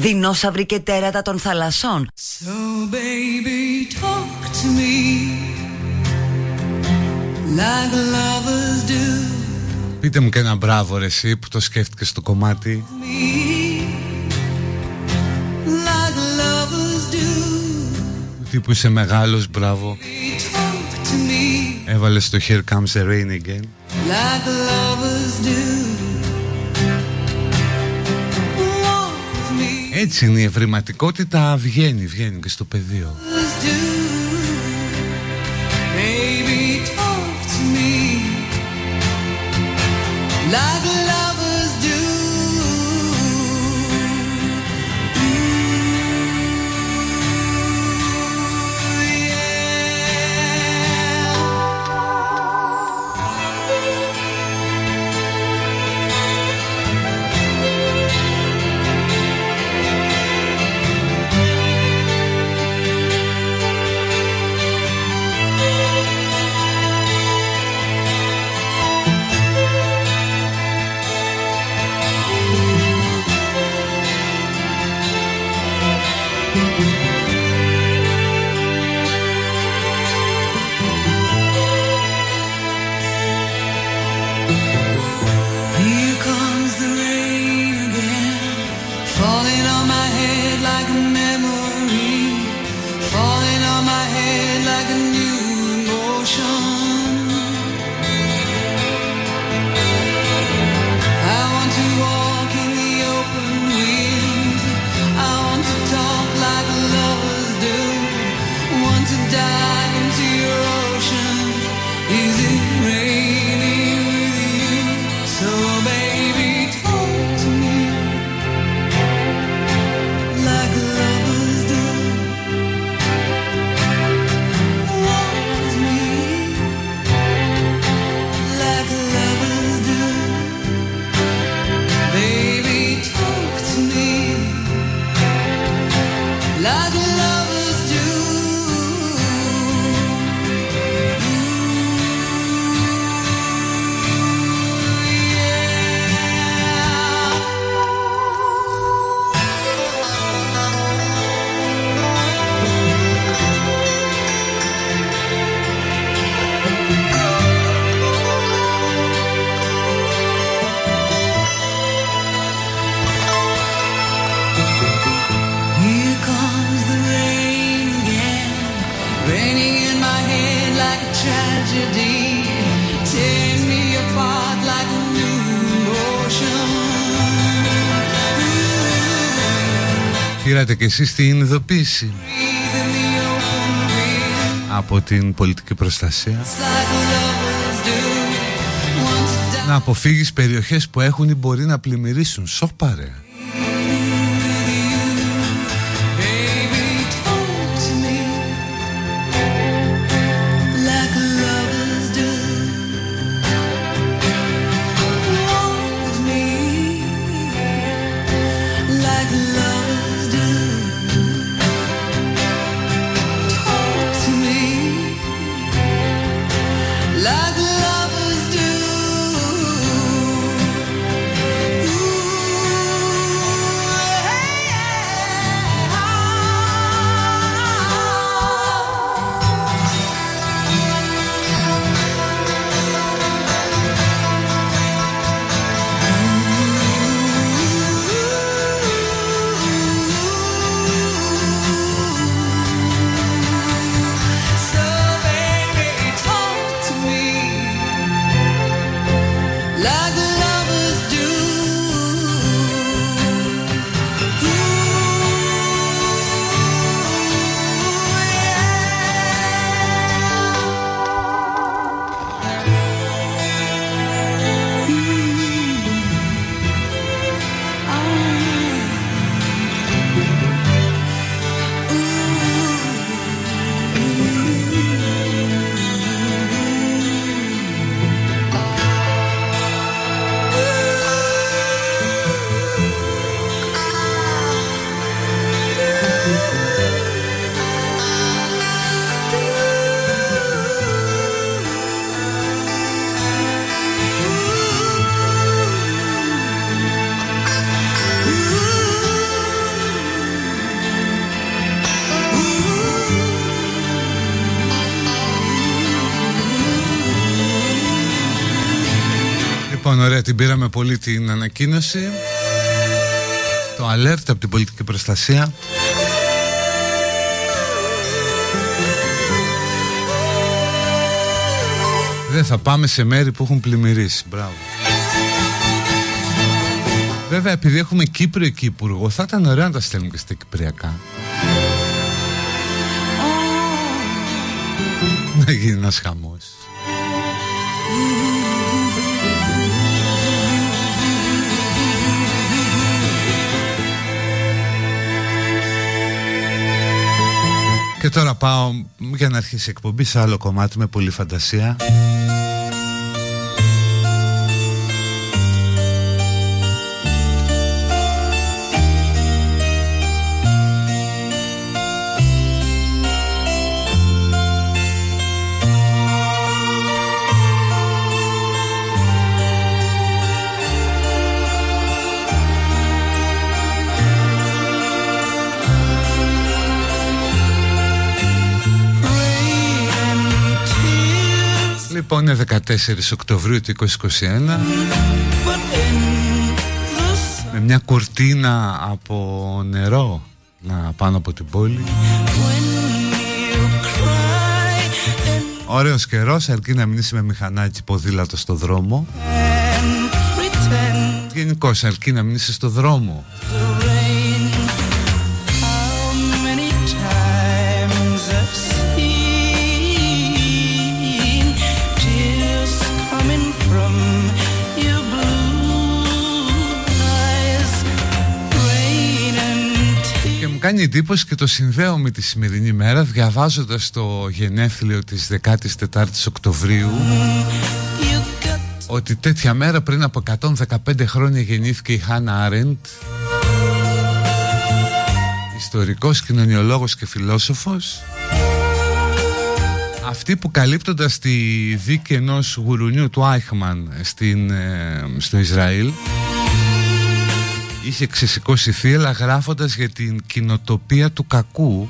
δεινόσαυροι και τέρατα των θαλασσών. So baby talk to me like lovers do. Πείτε μου και ένα μπράβο ρε εσύ που το σκέφτηκες στο κομμάτι. Like lovers do. Τι που είσαι μεγάλος, μπράβο. Talk to me Έβαλες το Here Comes the Rain Again. like lovers do. Έτσι είναι η ευρηματικότητα, βγαίνει, βγαίνει και στο πεδίο. Πήρατε κι εσείς την ειδοποίηση Breathe in the open wind, από την πολιτική προστασία like lovers do. Want to die να αποφύγεις περιοχές που έχουν ή μπορεί να πλημμυρίσουν. Σοπαρε. Την ανακοίνωση. Το alert από την πολιτική προστασία. Δεν θα πάμε σε μέρη που έχουν πλημμυρίσει. Μπράβο. Βέβαια επειδή έχουμε Κύπρο εκεί υπουργό Θα ήταν ωραίο να τα στέλνουμε και στα Κυπριακά. Να γίνει ένας χαμός Και τώρα πάω για να αρχίσει η εκπομπή σε άλλο κομμάτι με πολύ φαντασία Λοιπόν είναι 14 Οκτωβρίου του 2021 Με μια κουρτίνα από νερό να πάνω από την πόλη. Ωραίος καιρός αρκεί να μην είσαι με μηχανάκι ποδήλατο στο δρόμο. Γενικώς αρκεί να μην είσαι στο δρόμο κάνει εντύπωση και το συνδέω με τη σημερινή μέρα διαβάζοντας το γενέθλιο της 14ης Οκτωβρίου ότι τέτοια μέρα πριν από 115 χρόνια γεννήθηκε η Χάνα Άρεντ ιστορικός, κοινωνιολόγος και φιλόσοφος αυτή που καλύπτοντας τη δίκη ενός γουρουνιού του Άιχμαν στην, ε, στο Ισραήλ είχε ξεσηκώσει θύελα γράφοντας για την κοινοτοπία του κακού.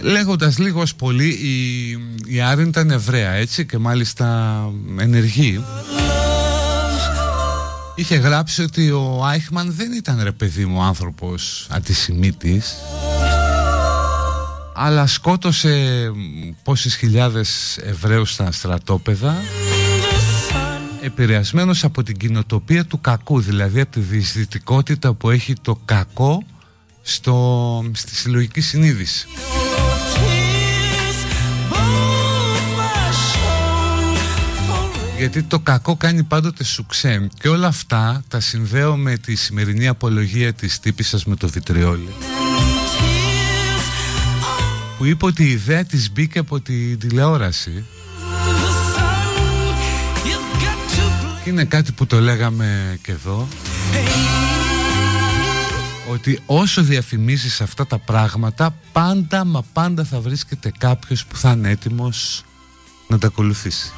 Λέγοντας λίγος ως πολύ η, η Άρην ήταν Εβραία έτσι και μάλιστα ενεργή. Είχε γράψει ότι ο Άιχμαν δεν ήταν ρε παιδί μου άνθρωπος αντισημίτης αλλά σκότωσε πόσες χιλιάδες Εβραίους στα στρατόπεδα επηρεασμένος από την κοινοτοπία του κακού δηλαδή από τη δυσδυτικότητα που έχει το κακό στο, στη συλλογική συνείδηση. Γιατί το κακό κάνει πάντοτε σουξέ. Και όλα αυτά τα συνδέω με τη σημερινή απολογία της τύπησας με το βιτριόλι. Που είπε ότι η ιδέα της μπήκε από τη τηλεόραση είναι κάτι που το λέγαμε και εδώ Ότι όσο διαφημίσεις αυτά τα πράγματα Πάντα μα πάντα θα βρίσκεται κάποιος που θα είναι έτοιμος να τα ακολουθήσει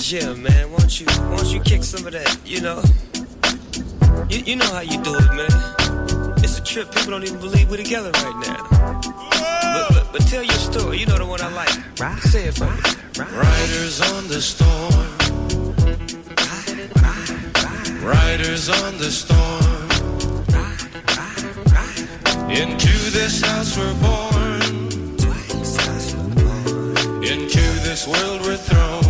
Jim, man, won't you, won't you kick some of that, you know? You, you know how you do it, man. It's a trip. People don't even believe we're together right now. But, but, but tell your story. You know the one I like. Right. Say it for me. Riders on the storm. Riders on the storm. Into this house we're born. Into this world we're thrown.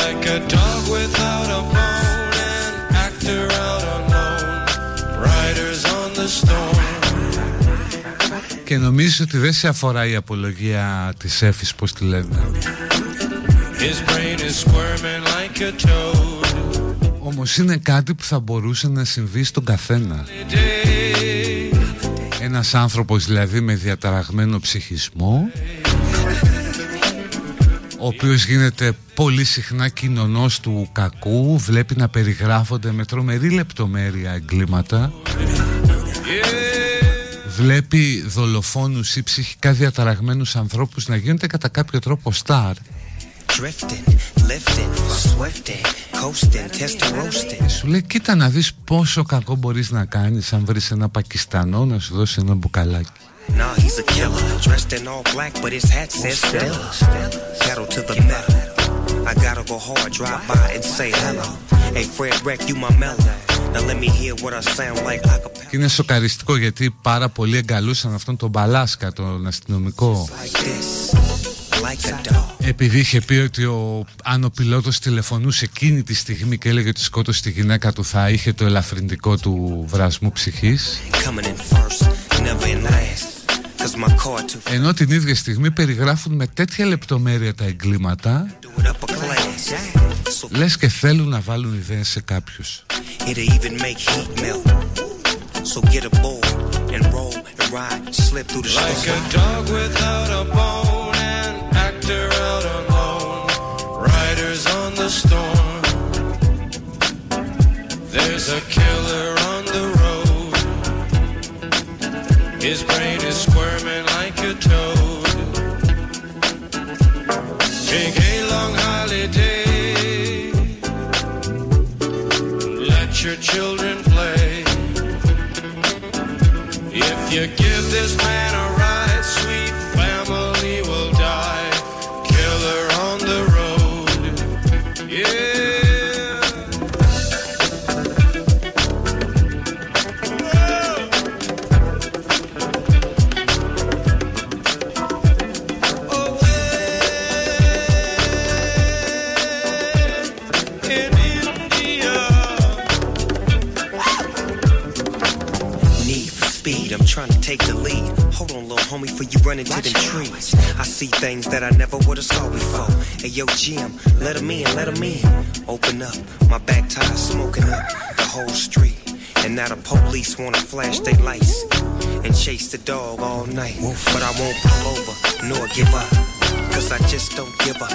Like a dog without a bone, an actor out alone, riders on the storm. Και νομίζω ότι δεν σε αφορά η απολογία της Έφης πως τη λένε His brain is squirming like a toad. Όμως είναι κάτι που θα μπορούσε να συμβεί στον καθένα Day, Ένας άνθρωπος δηλαδή με διαταραγμένο ψυχισμό ο οποίος γίνεται πολύ συχνά κοινωνός του κακού βλέπει να περιγράφονται με τρομερή λεπτομέρεια εγκλήματα. Βλέπει δολοφόνους ή ψυχικά διαταραγμένους ανθρώπους να γίνονται κατά κάποιο τρόπο στάρ. Σου λέει κοίτα να δεις πόσο κακό μπορείς να κάνεις αν βρεις ένα Πακιστανό να σου δώσει ένα μπουκαλάκι Nah, he's a killer, dressed in all black, but his hat says Stella. Pedal to the metal. I gotta go hard, drive by and say hello. Hey, Fred Wreck, you my mellow. Now let me hear what I sound like. Και είναι σοκαριστικό γιατί πάρα πολλοί εγκαλούσαν αυτόν τον Μπαλάσκα, τον αστυνομικό. Επειδή είχε πει ότι ο, αν ο πιλότος τηλεφωνούσε εκείνη τη στιγμή και έλεγε ότι σκότωσε τη γυναίκα του θα είχε το ελαφρυντικό του βρασμού ψυχής ενώ την ίδια στιγμή περιγράφουν με τέτοια λεπτομέρεια τα εγκλήματα Λες και θέλουν να βάλουν ιδέες σε κάποιους. So get aboard His brain is squirming like a toad. Take a long holiday. Let your children play. If you give this man trying to take the lead. Hold on, little homie, before you run into them trees. I see things that I never would have saw before. Hey, yo, Jim, let 'em in, let 'em in. Open up, my back tire smoking up the whole street. And now the police wanna flash their lights and chase the dog all night. But I won't pull over nor give up, cause I just don't give up.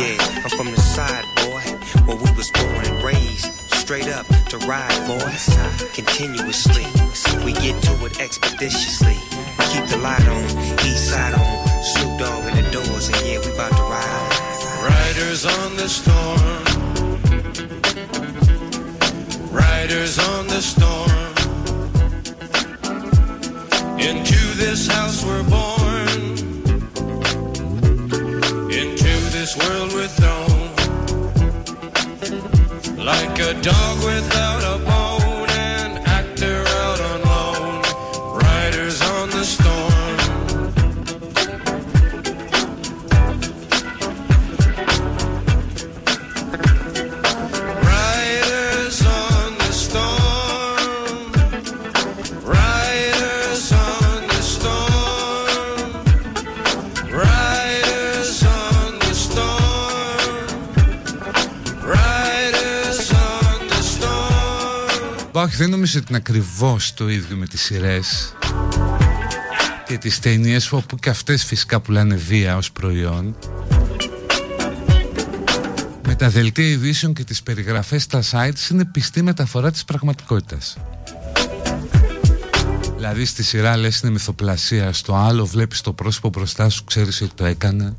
Yeah, I'm from the side, boy, where we was born and raised. Straight up to ride, boys. Continuously, we get to it expeditiously. Keep the light on, east side on. Snoop Dogg in the doors, and yeah, we about to ride. Riders on the storm. Riders on the storm. Into this house we're born. Into this world we're thrown. Like a dog without a bone, όχι, δεν νομίζω ότι είναι ακριβώς το ίδιο με τις σειρές και τις ταινίες όπου και αυτές φυσικά πουλάνε βία ως προϊόν. Με τα δελτία ειδήσεων και τις περιγραφές στα sites είναι πιστή μεταφορά της πραγματικότητας. Δηλαδή στη σειρά λες είναι μυθοπλασία στο άλλο βλέπεις το πρόσωπο μπροστά σου ξέρεις ότι το έκανε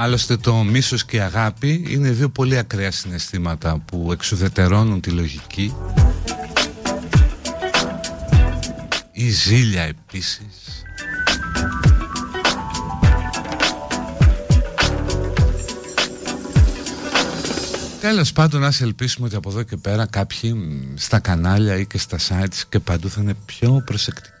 Άλλωστε το μίσος και η αγάπη είναι δύο πολύ ακραία συναισθήματα που εξουδετερώνουν τη λογική. Η ζήλια επίσης. Τέλος πάντων ας ελπίσουμε ότι από εδώ και πέρα κάποιοι μ, στα κανάλια ή και στα sites και παντού θα είναι πιο προσεκτικοί.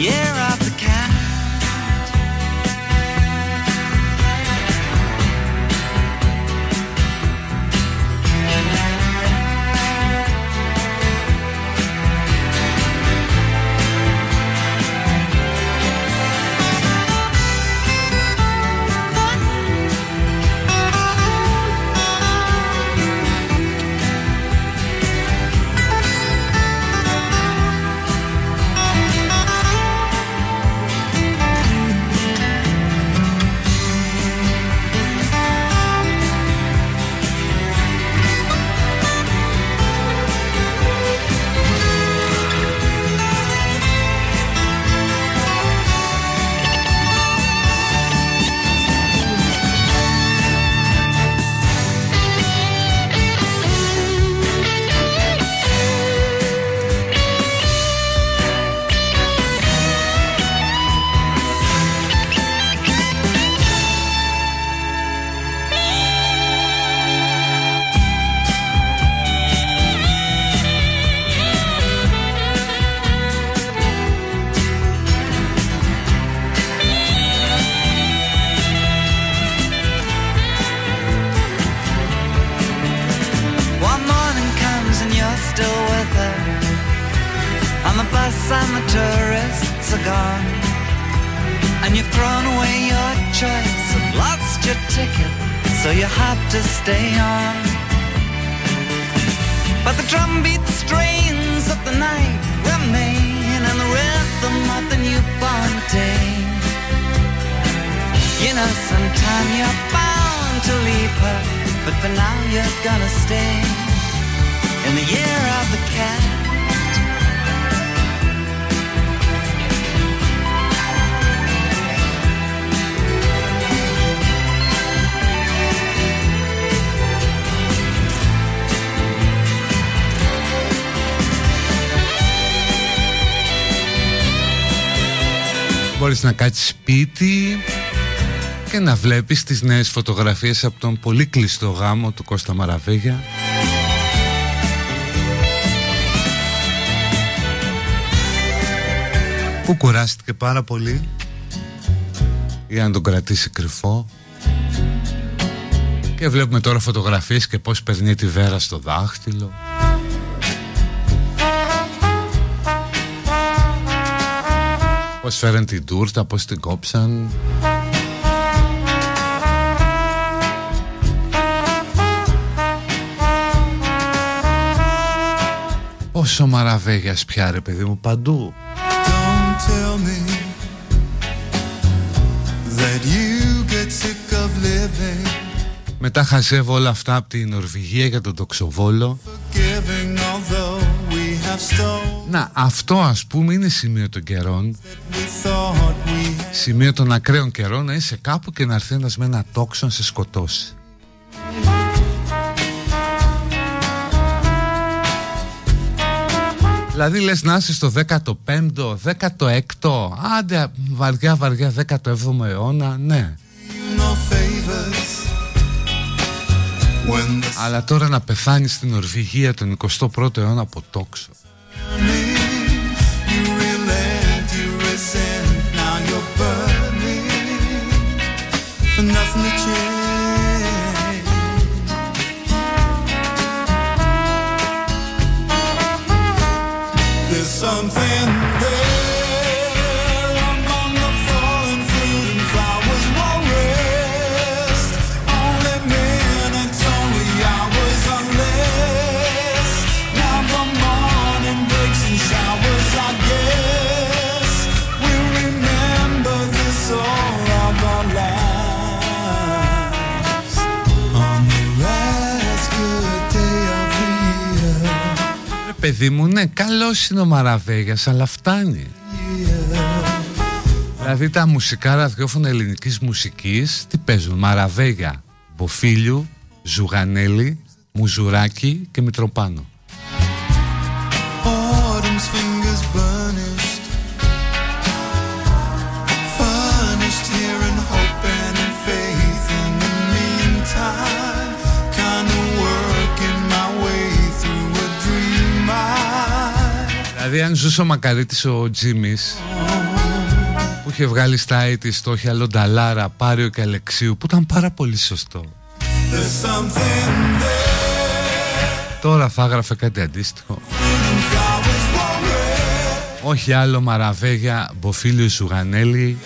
yeah. Κάτσεις σπίτι και να βλέπεις τις νέες φωτογραφίες από τον πολύ κλειστό γάμο του Κώστα Μαραβέγια. Που κουράστηκε πάρα πολύ για να τον κρατήσει κρυφό. Και βλέπουμε τώρα φωτογραφίες και πως περνεί τη βέρα στο δάχτυλο Πώς φέραν την τούρτα, πώς την κόψαν. Πόσο μαραβέγιας πια ρε παιδί μου παντού. Don't tell me that you get sick of living, Μετά χαζεύω όλα αυτά από την Νορβηγία για τον τοξοβόλο. Giving although we have stolen. Να αυτό ας πούμε είναι σημείο των καιρών. We thought we Σημείο των ακραίων καιρών να είσαι κάπου και να έρθει ένας με ένα τόξο να σε σκοτώσει Δηλαδή λες να είσαι στο 15ο, 16ο, άντε βαριά βαριά 17ο αιώνα, ναι. you no favors when the Αλλά τώρα να πεθάνεις στην Νορβηγία τον 21ο αιώνα από τόξο. For nothing to change. There's something there παιδί μου, ναι, καλός είναι ο Μαραβέγιας, αλλά φτάνει. Δηλαδή τα μουσικά ραδιόφωνα ελληνικής μουσικής τι παίζουν, Μαραβέγια, Μποφίλιου, Ζουγανέλη, Μουζουράκη και Μητροπάνο. Δηλαδή αν ζούσε ο Μακαρίτης ο Τζίμις που είχε βγάλει στα έτη στο όχι άλλο Νταλάρα, Πάριο και Αλεξίου που ήταν πάρα πολύ σωστό. there's something there. Τώρα θα έγραφε κάτι αντίστοιχο. Flowers won't red, Όχι άλλο Μαραβέγια, Μποφίλιο Ζουγανέλη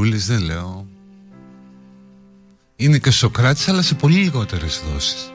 Χαρούλης δεν λέω. Είναι και ο Σοκράτης αλλά σε πολύ λιγότερες δόσεις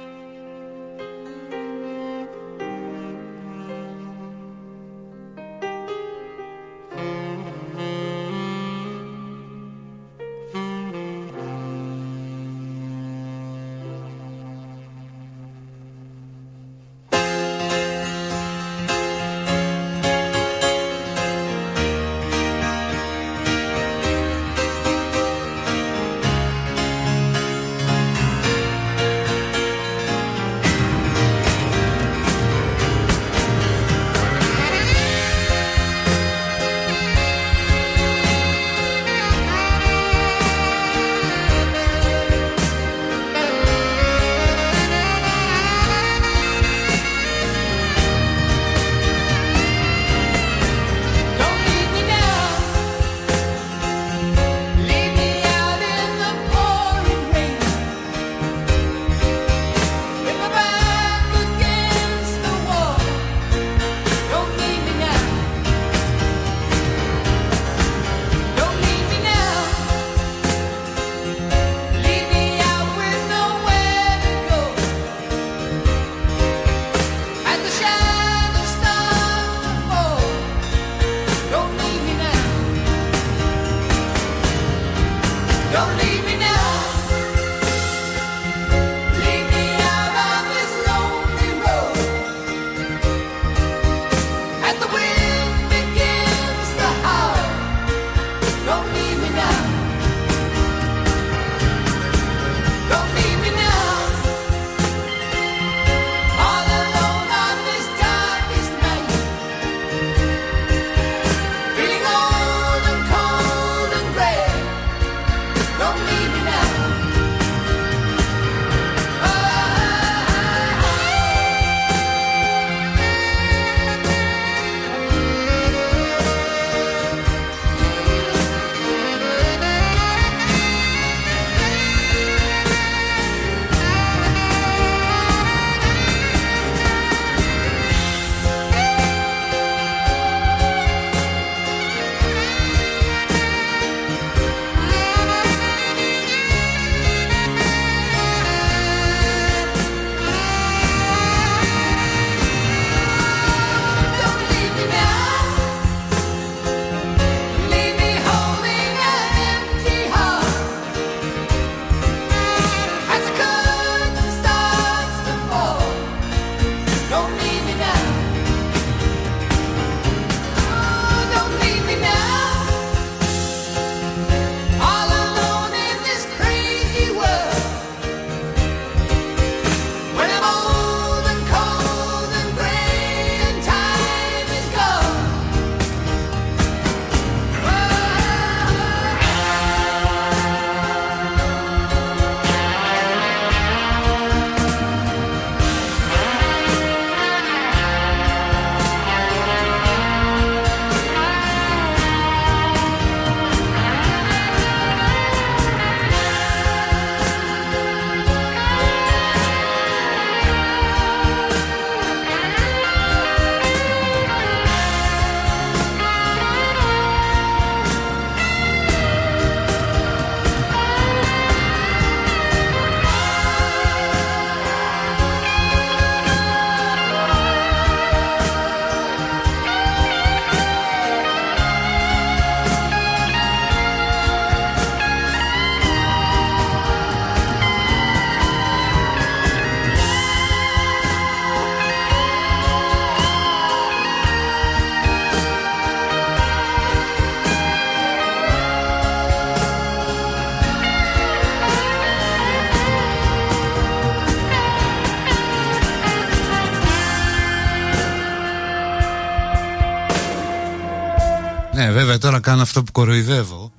τώρα κάνω αυτό που κοροϊδεύω.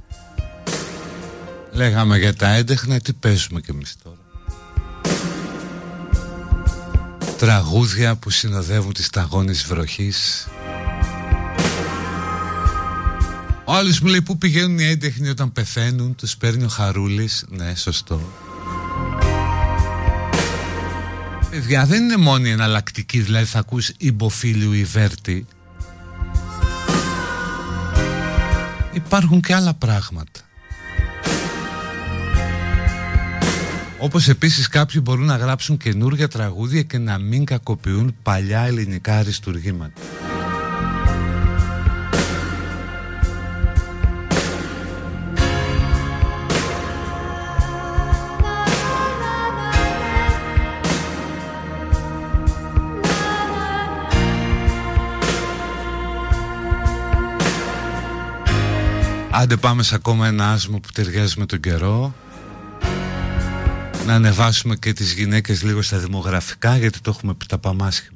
Λέγαμε για τα έντεχνα Τι παίζουμε κι εμείς τώρα. Τραγούδια που συνοδεύουν τις σταγόνες βροχής. Ο άλλος μου λέει πού πηγαίνουν οι έντεχνοι όταν πεθαίνουν Τους παίρνει ο Χαρούλης Ναι σωστό. Παιδιά δεν είναι μόνο η εναλλακτική Δηλαδή θα ακούς Ιμποφίλιου ή Βέρτη υπάρχουν και άλλα πράγματα. Όπως επίσης κάποιοι μπορούν να γράψουν καινούργια τραγούδια και να μην κακοποιούν παλιά ελληνικά αριστουργήματα. Άντε πάμε σε ακόμα ένα άσμο που ταιριάζει με τον καιρό. Να ανεβάσουμε και τις γυναίκες λίγο στα δημογραφικά Γιατί το έχουμε τα παμάσχημα.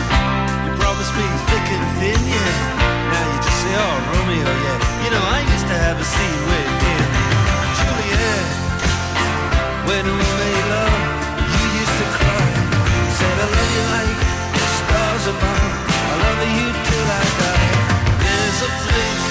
must be thick and thin, yeah. Now you just say, oh, Romeo, yeah. You know, I used to have a scene with him. Juliet, when we made love, you used to cry. Said, I love you like the stars above. I love you till I die. There's a place.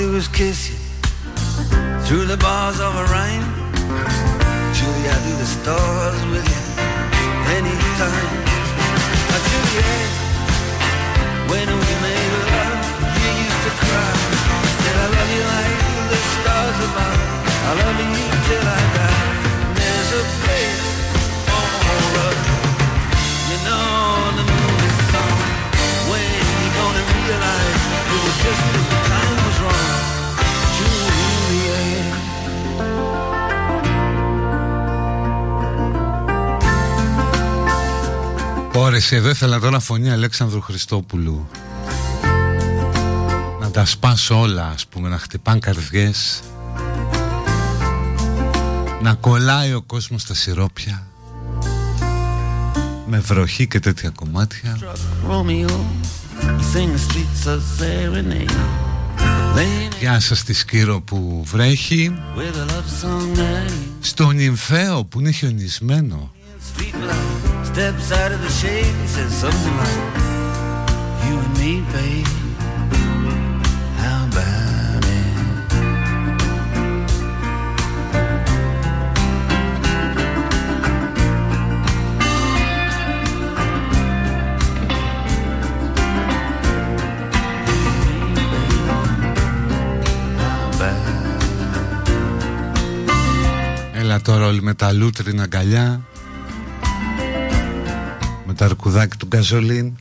do is kiss you through the bars of a rain. Julie, I do the stars with you anytime. Now, Juliet, when we made love, you used to cry. I said I love you like the stars above. I love you till I die. There's a place for us, you know the moon. realize you were just εδώ ήθελα τώρα φωνή Αλέξανδρου Χριστόπουλου. Να τα σπάσω όλα ας πούμε Να χτυπάν καρδιές. Να κολλάει ο κόσμος στα σιρόπια. Με βροχή και τέτοια κομμάτια. Γεια σας στη Σκύρο που βρέχει. Στον Ιμφαίο που είναι χιονισμένο. Steps out of the shade, he says something like You and me, babe τώρα όλοι με τα λούτρινα αγκαλιά με τα αρκουδάκι του γκαζολίν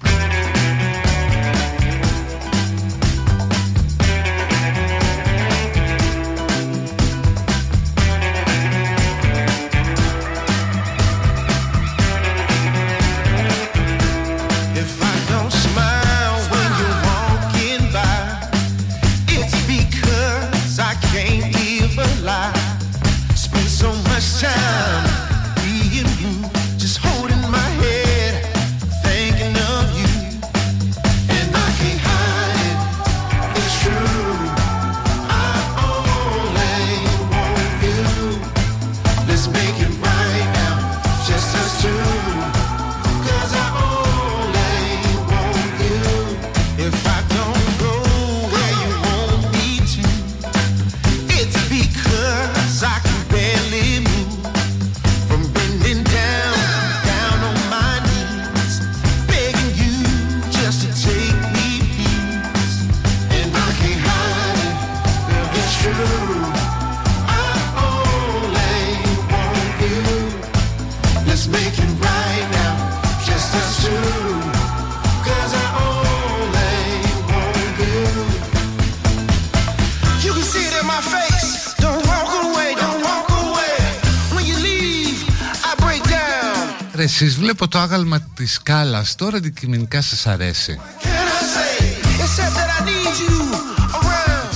σκάλας Τώρα αντικειμενικά σας αρέσει.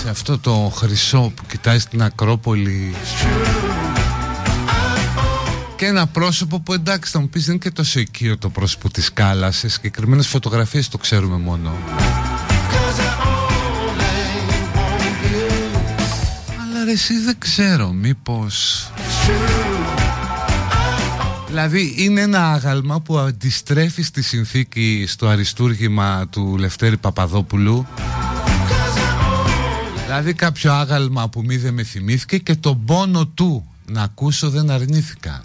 Σε αυτό το χρυσό που κοιτάει στην Ακρόπολη. Και ένα πρόσωπο που εντάξει θα μου πεις δεν είναι και τόσο οικείο το πρόσωπο της σκάλας. Σε συγκεκριμένες φωτογραφίες το ξέρουμε μόνο. Αλλά εσύ δεν ξέρω μήπως Δηλαδή είναι ένα άγαλμα που αντιστρέφει στη συνθήκη στο αριστούργημα του Λευτέρη Παπαδόπουλου. Δηλαδή κάποιο άγαλμα που μη δεν με θυμήθηκε και τον πόνο του να ακούσω δεν αρνήθηκα.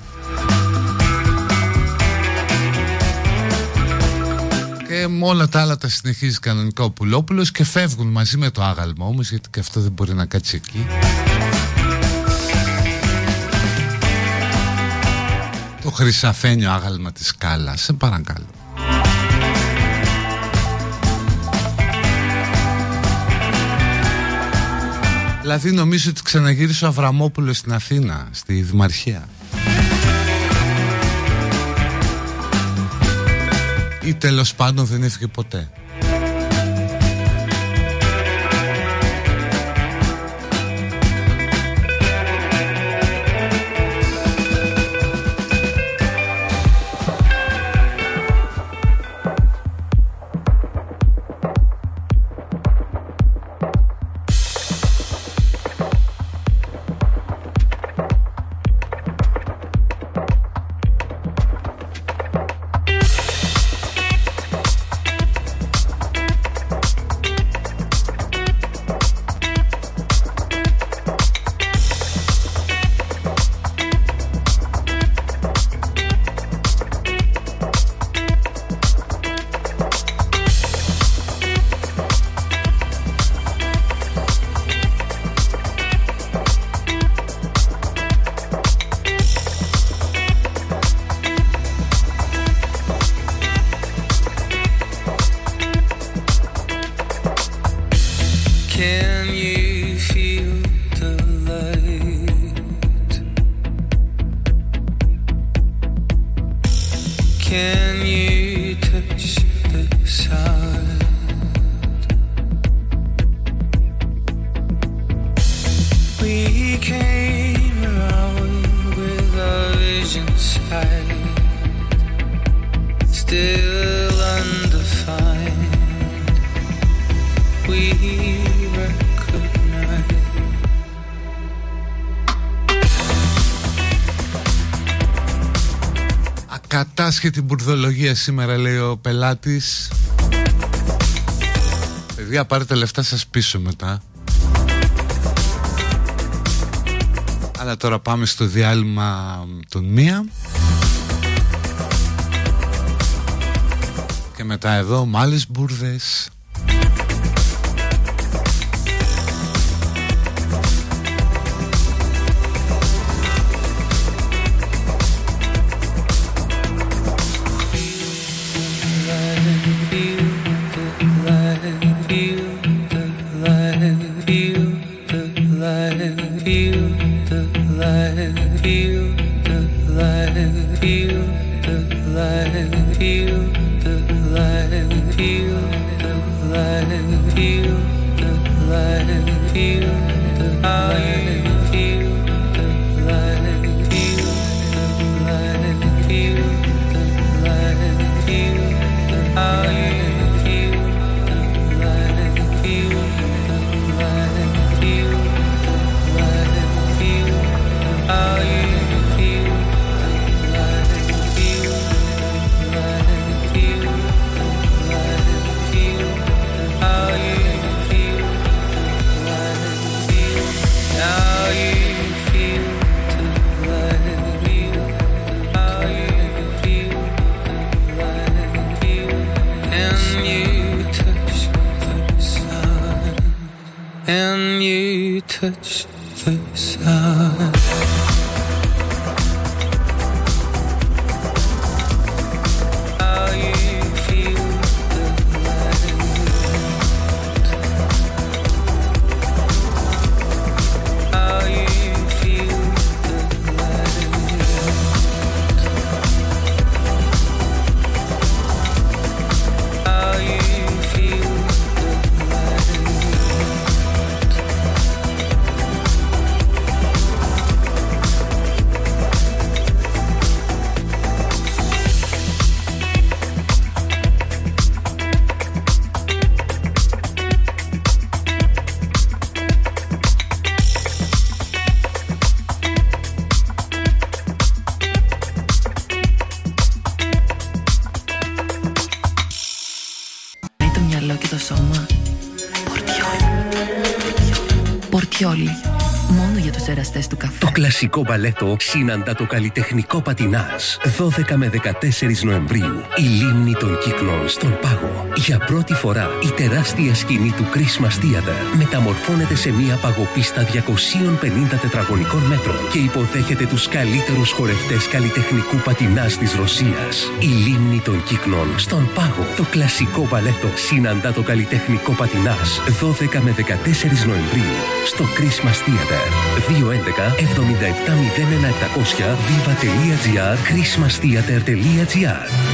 Και με όλα τα άλλα τα συνεχίζει κανονικά ο Πουλόπουλος και φεύγουν μαζί με το άγαλμα όμως γιατί και αυτό δεν μπορεί να κάτσει εκεί Το χρυσαφένιο άγαλμα της σκάλας. Σε παρακαλώ. Δηλαδή νομίζω ότι ξαναγύρισε ο Αβραμόπουλος στην Αθήνα Στη Δημαρχία. Ή τέλος πάντων δεν έφυγε ποτέ Ακατάσχετη μπουρδολογία σήμερα λέει ο πελάτης. Παιδιά πάρετε λεφτά σας πίσω μετά. Αλλά τώρα πάμε στο διάλειμμα των μία. Και μετά εδώ μάλες μπουρδες κλασικό μπαλέτο συναντά το καλλιτεχνικό πατινάζ 12 με 14 Νοεμβρίου. Η λίμνη των κύκνων στον Πάγο. Για πρώτη φορά η τεράστια σκηνή του Christmas Theater μεταμορφώνεται σε μια παγοπίστα 250 τετραγωνικών μέτρων και υποδέχεται τους καλύτερους χορευτές καλλιτεχνικού πατινάζ της Ρωσίας. Η λίμνη των κύκνων στον Πάγο. Το κλασικό μπαλέτο συναντά το καλλιτεχνικό πατινάζ 12 με 14 Νοεμβρίου στο Christmas Theater. 211 77 01 700 viva.gr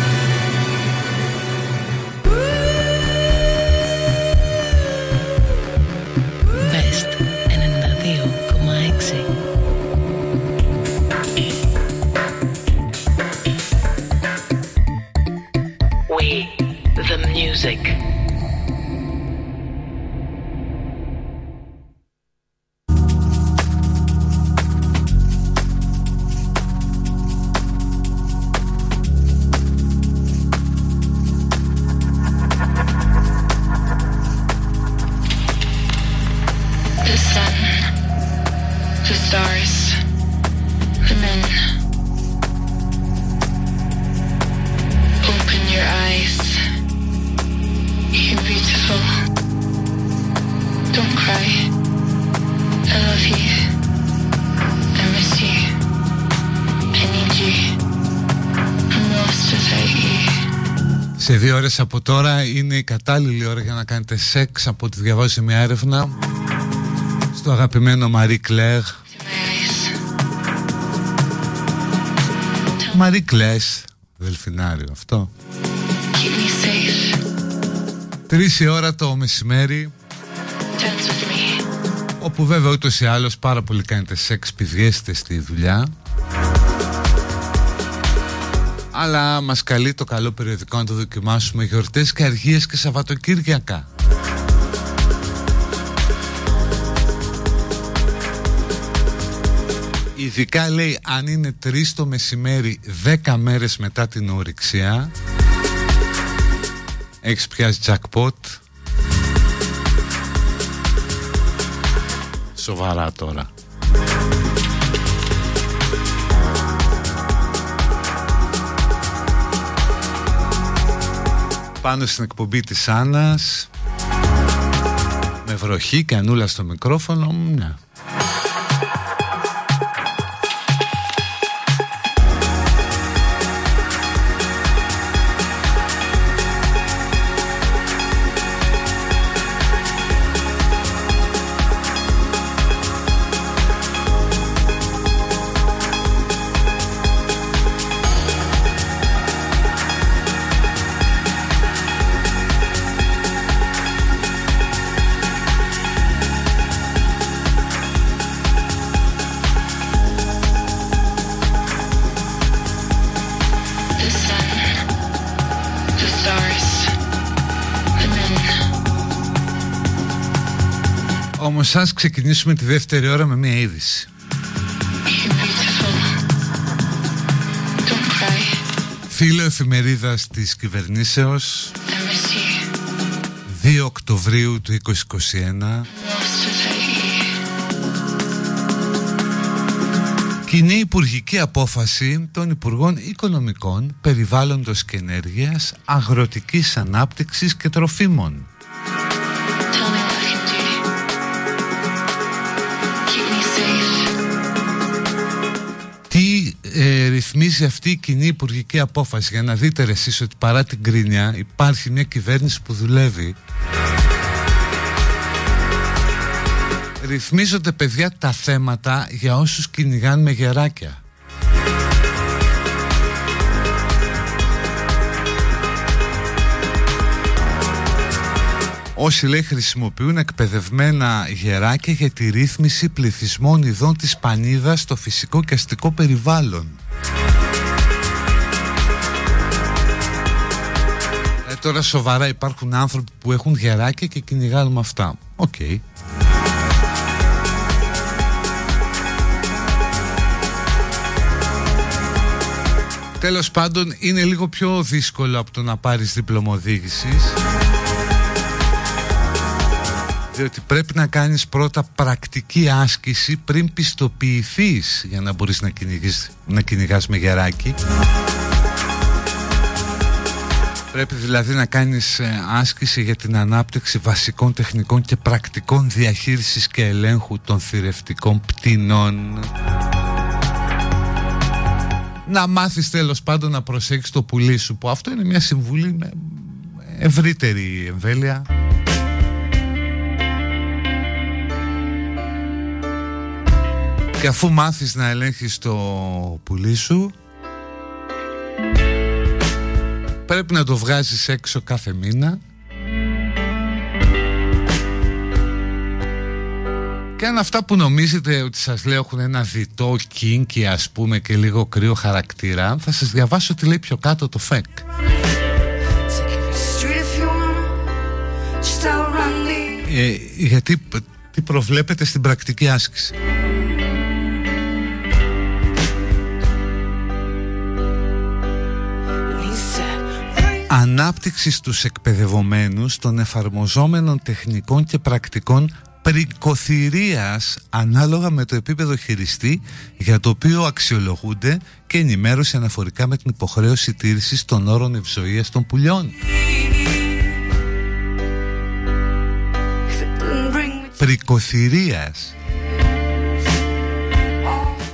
η κατάλληλη ώρα για να κάνετε σεξ από ό,τι διαβάζει μια έρευνα στο αγαπημένο Marie Claire Marie Claire Δελφινάριο αυτό Keep me safe. Τρεις η ώρα το μεσημέρι Dance with me. όπου βέβαια ούτως ή άλλως πάρα πολύ κάνετε σεξ πηδιέστε στη δουλειά αλλά μας καλεί το καλό περιοδικό να το δοκιμάσουμε. Γιορτές και αργίες και Σαββατοκύριακα. Ειδικά λέει αν είναι τρεις το μεσημέρι δέκα μέρες μετά την ορυξία Έχεις πιάσει jackpot. Σοβαρά τώρα Πάνω στην εκπομπή της Άννας Με βροχή και ανούλα στο μικρόφωνο ναι. Σας ξεκινήσουμε τη δεύτερη ώρα με μια είδηση. Φίλο εφημερίδας της κυβερνήσεως. 2 Οκτωβρίου του 2021 Κοινή υπουργική απόφαση των Υπουργών Οικονομικών, Περιβάλλοντος και Ενέργειας, Αγροτικής Ανάπτυξης και Τροφίμων ρυθμίζει αυτή η κοινή υπουργική απόφαση. Για να δείτε εσείς ότι παρά την κρίνια υπάρχει μια κυβέρνηση που δουλεύει. Ρυθμίζονται παιδιά τα θέματα για όσους κυνηγάνε με γεράκια. Όσοι λέει χρησιμοποιούν εκπαιδευμένα γεράκια για τη ρύθμιση πληθυσμών ειδών της πανίδας στο φυσικό και αστικό περιβάλλον. Τώρα σοβαρά υπάρχουν άνθρωποι που έχουν γεράκια και κυνηγάνε με αυτά. OK. Okay. Τέλος πάντων είναι λίγο πιο δύσκολο από το να πάρεις δίπλωμα οδήγησης διότι πρέπει να κάνεις πρώτα πρακτική άσκηση πριν πιστοποιηθείς για να μπορείς να, κυνηγείς, να κυνηγάς με γεράκι Πρέπει δηλαδή να κάνεις ε, άσκηση για την ανάπτυξη βασικών τεχνικών και πρακτικών διαχείρισης και ελέγχου των θηρευτικών πτηνών. Να μάθεις τέλος πάντων να προσέχεις το πουλί σου που αυτό είναι μια συμβουλή με ευρύτερη εμβέλεια. Και αφού μάθεις να ελέγχεις το πουλί σου Πρέπει να το βγάζεις έξω κάθε μήνα. Και αν αυτά που νομίζετε ότι σας λέω έχουν ένα διτό κίνκι ας πούμε και λίγο κρύο χαρακτήρα Θα σας διαβάσω τι λέει πιο κάτω το ΦΕΚ. Ε, Γιατί τι προβλέπετε στην πρακτική άσκηση; Ανάπτυξης στους εκπαιδευομένους των εφαρμοζόμενων τεχνικών και πρακτικών πρικοθυρίας ανάλογα με το επίπεδο χειριστή για το οποίο αξιολογούνται και ενημέρωση αναφορικά με την υποχρέωση τήρησης των όρων ευζοίας των πουλιών. Πρικοθυρίας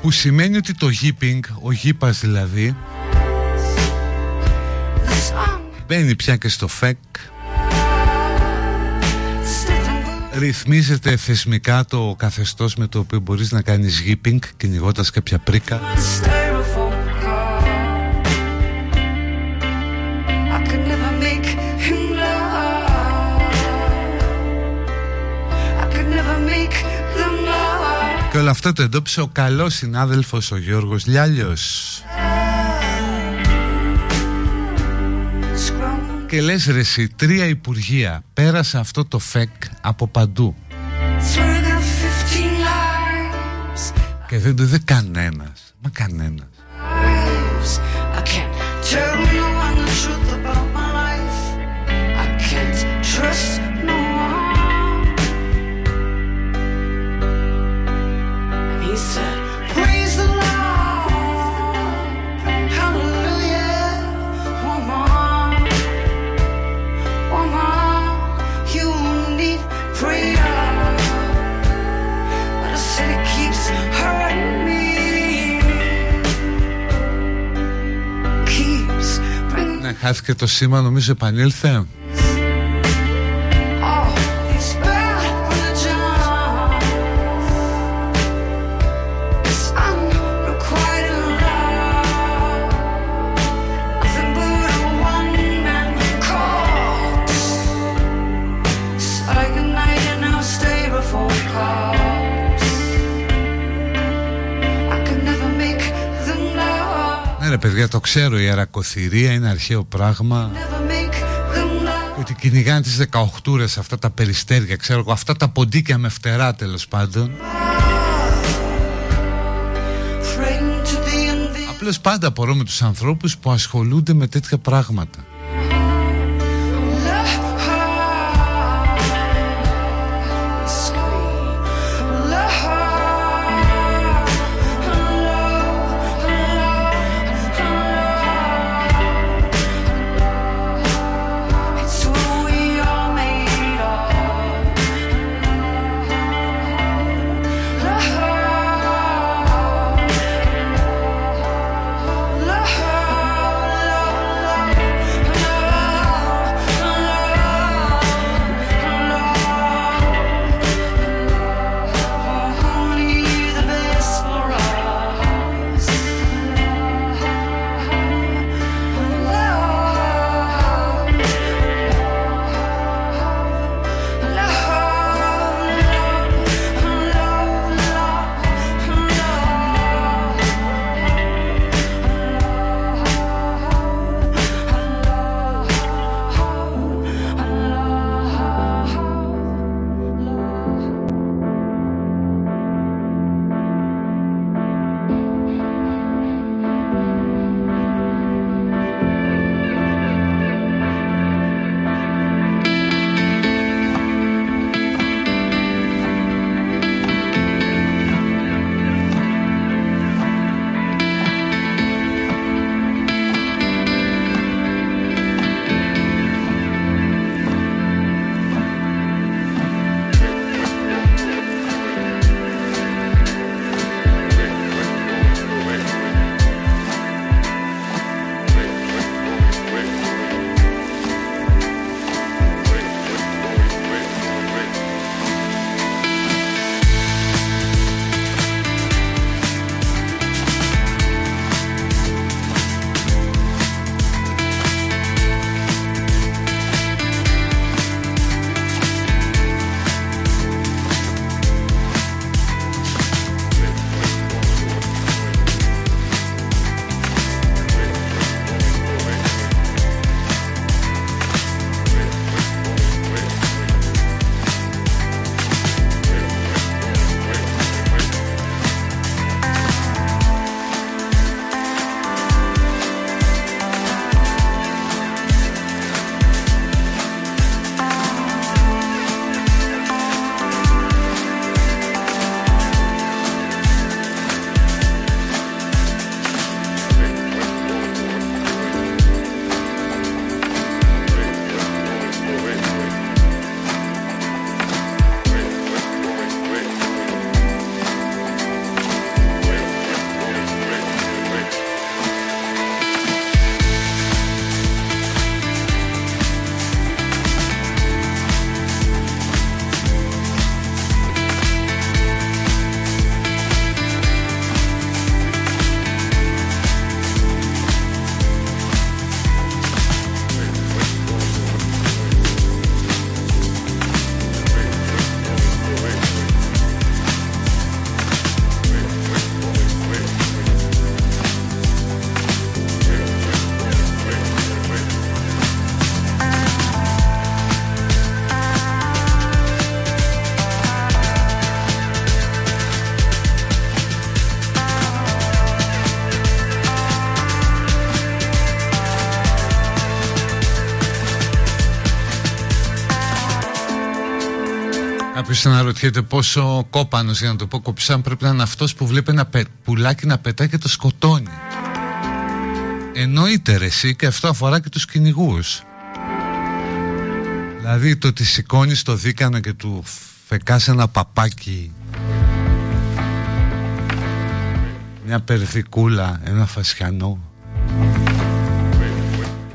που σημαίνει ότι το γίπινγκ, ο γήπας δηλαδή Μπαίνει πια και στο ΦΕΚ. Ρυθμίζεται θεσμικά το καθεστώς με το οποίο μπορείς να κάνεις γίπινγκ κυνηγώντας κάποια πρίκα. Και όλα αυτά το εντόπισε ο καλός συνάδελφος ο Γιώργος Λιάλιος Και λες ρε εσύ, τρία υπουργεία Πέρασε αυτό το φεκ από παντού. Και δεν το είδε κανένας. Μα κανένας χάθηκε το σήμα νομίζω επανήλθε παιδιά το ξέρω η αρακοθυρία είναι αρχαίο πράγμα. Ότι κυνηγάνε τις 18 αυτά τα περιστέρια ξέρω αυτά τα ποντίκια με φτερά τέλος πάντων. Απλώς πάντα απορώ με τους ανθρώπους που ασχολούνται με τέτοια πράγματα Κάποιο αναρωτιέται πόσο κόπανος για να το πω κοψάν πρέπει να είναι αυτός που βλέπει ένα πουλάκι να πετάει και το σκοτώνει. Εννοείται ρε εσύ και αυτό αφορά και τους κυνηγούς. Δηλαδή το ότι σηκώνεις το δίκανο και του φεκάς ένα παπάκι μια περδικούλα, ένα φασιανό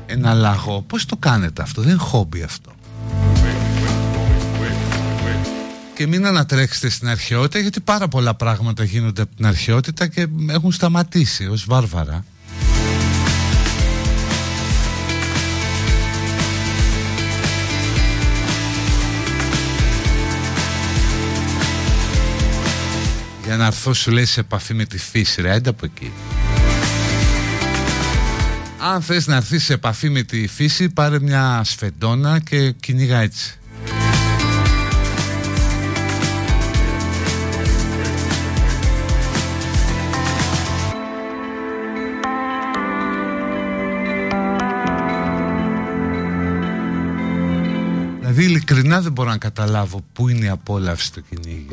ένα λαγό πως το κάνετε αυτό, δεν είναι χόμπι αυτό και μην ανατρέξετε στην αρχαιότητα γιατί πάρα πολλά πράγματα γίνονται από την αρχαιότητα και έχουν σταματήσει ως βάρβαρα. Για να έρθω σου λέει σε επαφή με τη φύση ρε έντα από εκεί. Αν θες να έρθεις σε επαφή με τη φύση πάρε μια σφεντόνα και κυνήγα έτσι ειλικρινά δεν μπορώ να καταλάβω πού είναι η απόλαυση του κυνήγι.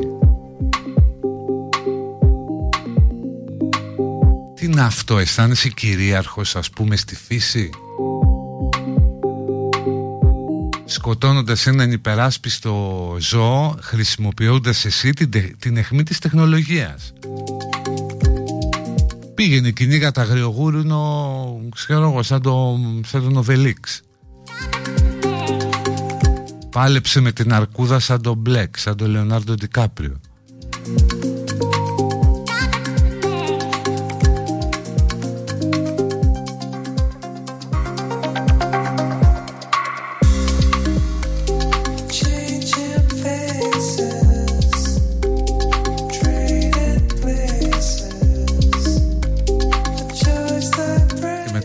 Τι είναι αυτό, αισθάνεσαι κυρίαρχος ας πούμε στη φύση; Σκοτώνοντας έναν υπεράσπιστο ζώο χρησιμοποιώντας εσύ την, την αιχμή της τεχνολογίας. Πήγαινε κυνήγα τα αγριογούρουνο ξέρω εγώ σαν, το, σαν τον Οβελίξ Πάλεψε με την αρκούδα σαν τον Μπλεκ, σαν τον Λεωνάρντο Ντικάπριο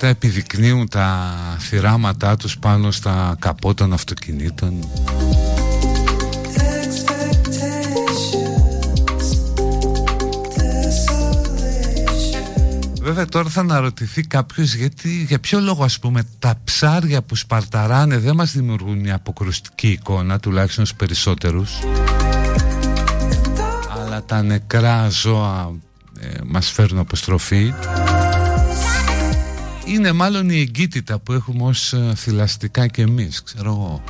μετά επιδεικνύουν τα θυράματά τους πάνω στα καπό των αυτοκινήτων. Βέβαια τώρα θα αναρωτηθεί κάποιος γιατί, για ποιο λόγο ας πούμε τα ψάρια που σπαρταράνε δεν μας δημιουργούν μια αποκρουστική εικόνα τουλάχιστον στους περισσότερους. Αλλά τα νεκρά ζώα ε, μας φέρνουν αποστροφή είναι μάλλον η εγκύτητα που έχουμε ως ε, θηλαστικά και εμείς, ξέρω εγώ.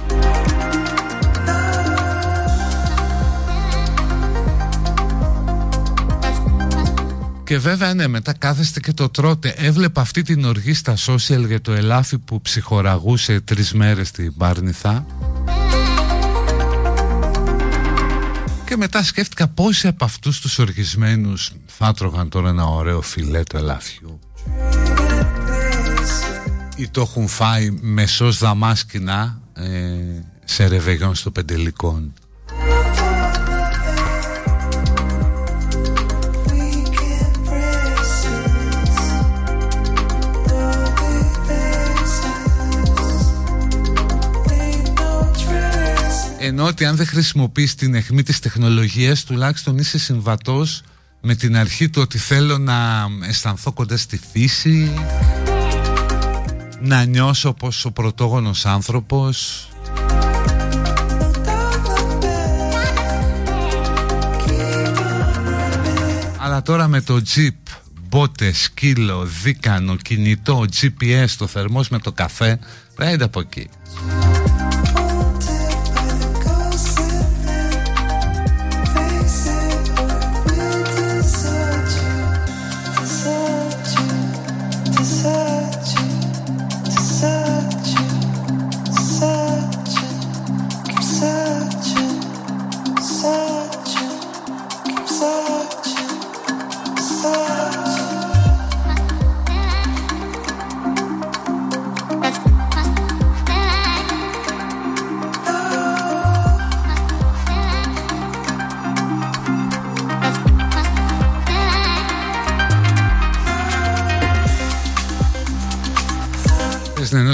Και βέβαια ναι μετά κάθεστε και το τρώτε. Έβλεπα αυτή την οργή στα social για το ελάφι που ψυχοραγούσε τρεις μέρες στην Πάρνηθα. Και μετά σκέφτηκα πόσοι από αυτούς τους οργισμένους θα τρώγαν τώρα ένα ωραίο φιλέ του ελάφιου ή το έχουν φάει μεσός δαμάσκηνα ε, σε ρεβεγιόν στο Πεντελικόν; Ενώ ότι αν δεν χρησιμοποιείς την αιχμή της τεχνολογίας τουλάχιστον είσαι συμβατός με την αρχή του ότι θέλω να αισθανθώ κοντά στη φύση να νιώσω πως ο πρωτόγονος άνθρωπος Αλλά τώρα με το jeep, μπότε, σκύλο, δίκανο, κινητό, GPS, το θερμός με το καφέ Πρέπει από εκεί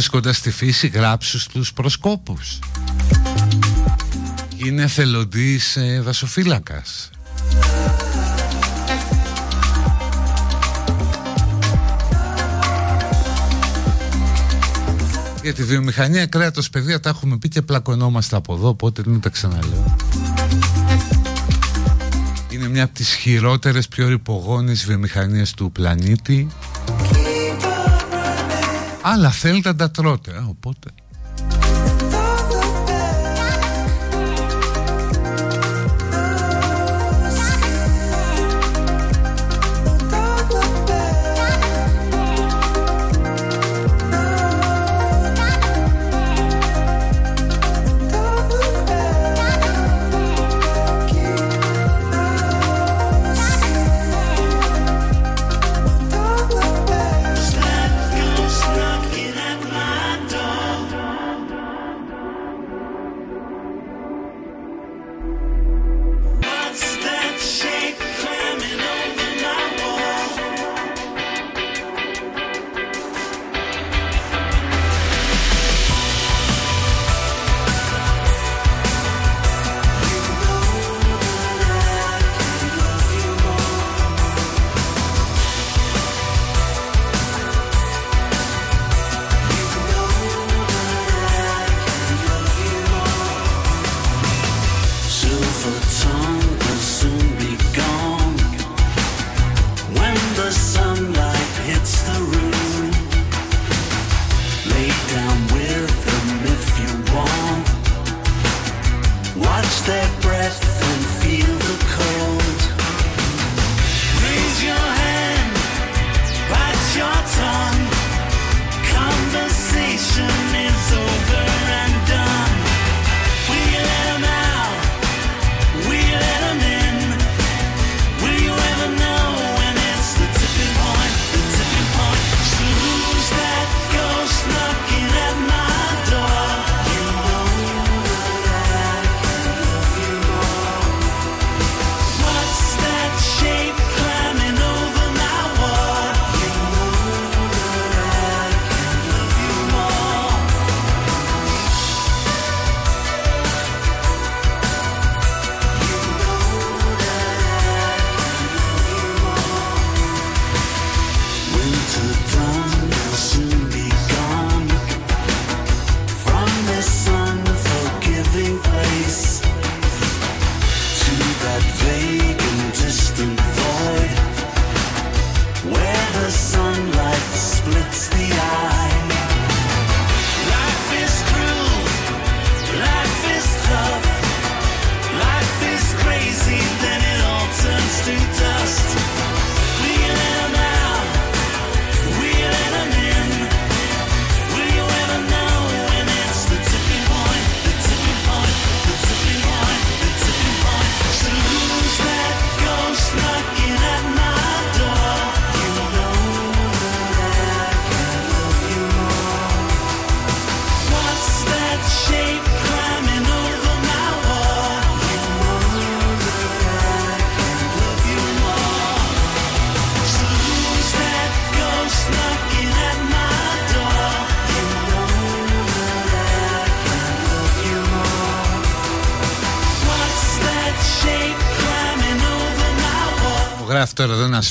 κοντάς στη φύση γράψου στους προσκόπους. Είναι θελοντής ε, δασοφύλακας. Για τη βιομηχανία κρέατος παιδεία τα έχουμε πει και πλακωνόμαστε από εδώ οπότε δεν τα ξαναλέω. Είναι μια από τις χειρότερες, πιο ρηπογόνες βιομηχανίες του πλανήτη. Αλλά θέλετε να τα τρώτε, οπότε...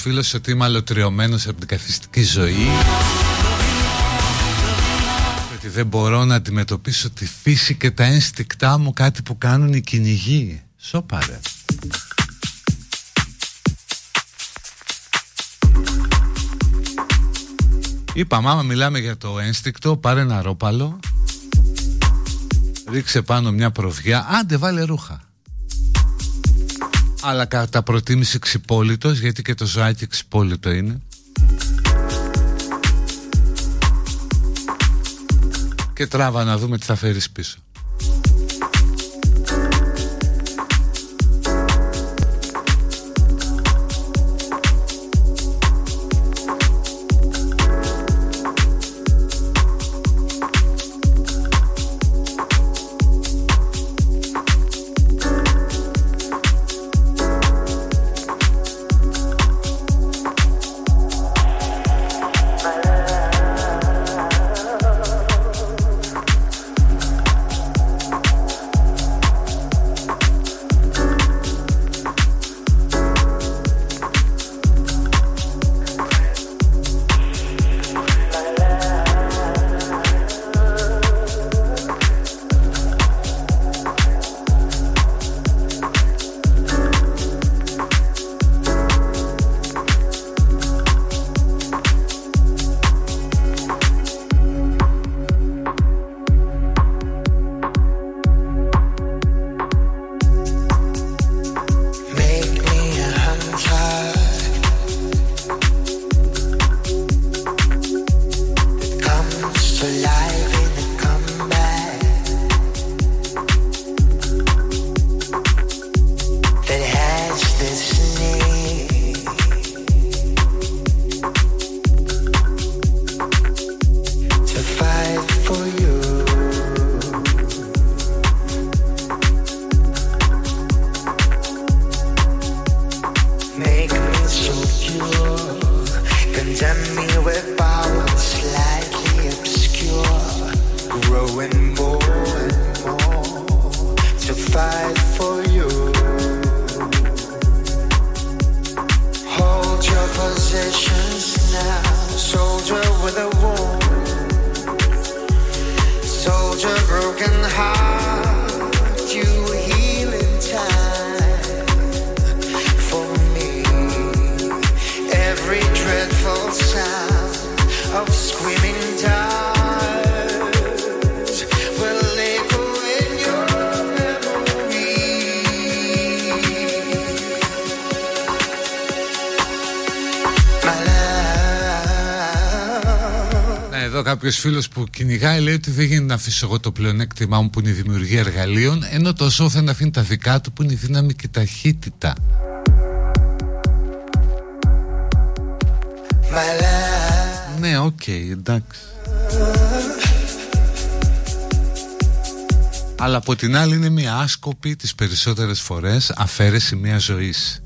φίλος ότι είμαι αλωτριωμένος από την καθιστική ζωή. Ότι δεν μπορώ να αντιμετωπίσω τη φύση και τα ένστικτά μου κάτι που κάνουν οι κυνηγοί. Σοπαρε Είπαμε άμα μιλάμε για το ένστικτο πάρε ένα ρόπαλο. Ρίξε πάνω μια προβιά. Άντε βάλε ρούχα αλλά κατά προτίμηση ξυπόλυτος γιατί και το ζωάκι ξυπόλυτο είναι. Και τράβα να δούμε τι θα φέρεις πίσω κάποιος φίλος που κυνηγάει λέει ότι δεν γίνεται να αφήσω εγώ το πλεονέκτημά μου που είναι η δημιουργία εργαλείων, ενώ το σόφεν αφήνει τα δικά του που είναι η δύναμη και η ταχύτητα. My love. Ναι, οκ, εντάξει. Αλλά από την άλλη είναι μια άσκοπη τις περισσότερες φορές αφαίρεση μιας ζωής.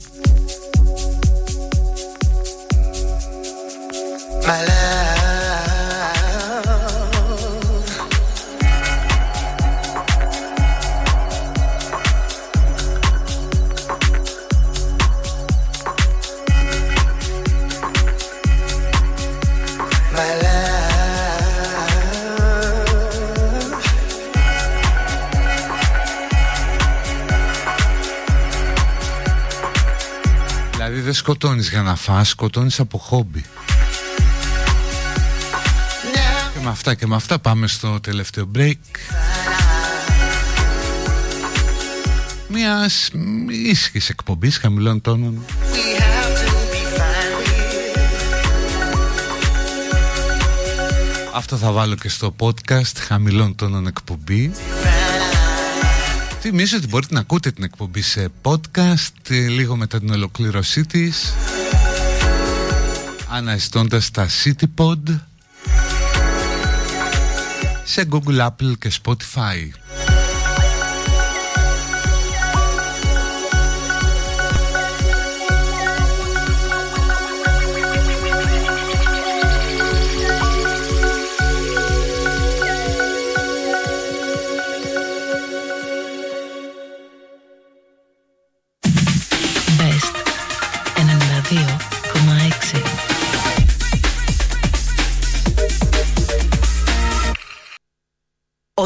Σκοτώνεις για να φας, σκοτώνεις από χόμπι. Και με αυτά και με αυτά πάμε στο τελευταίο break. Μια ήσυχης εκπομπής χαμηλών τόνων. We have to be fine. Αυτό θα βάλω και στο podcast χαμηλών τόνων εκπομπή. Θυμίζω ότι μπορείτε να ακούτε την εκπομπή σε podcast ε, λίγο μετά την ολοκλήρωσή της αναζητώντας τα CityPod σε Google, Apple και Spotify.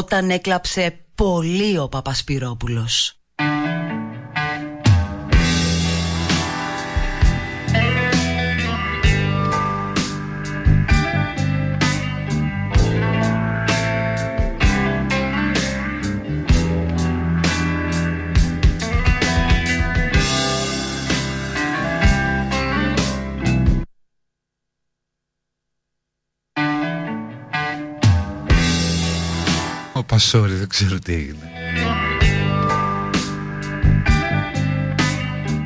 Όταν έκλαψε πολύ ο Παπασπυρόπουλος. Ο Πασόρι δεν ξέρω τι έγινε.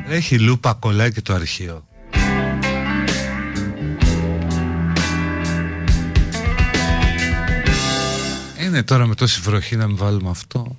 Έχει λούπα κολλάει και το αρχείο. Είναι τώρα με τόση βροχή να μην βάλουμε αυτό.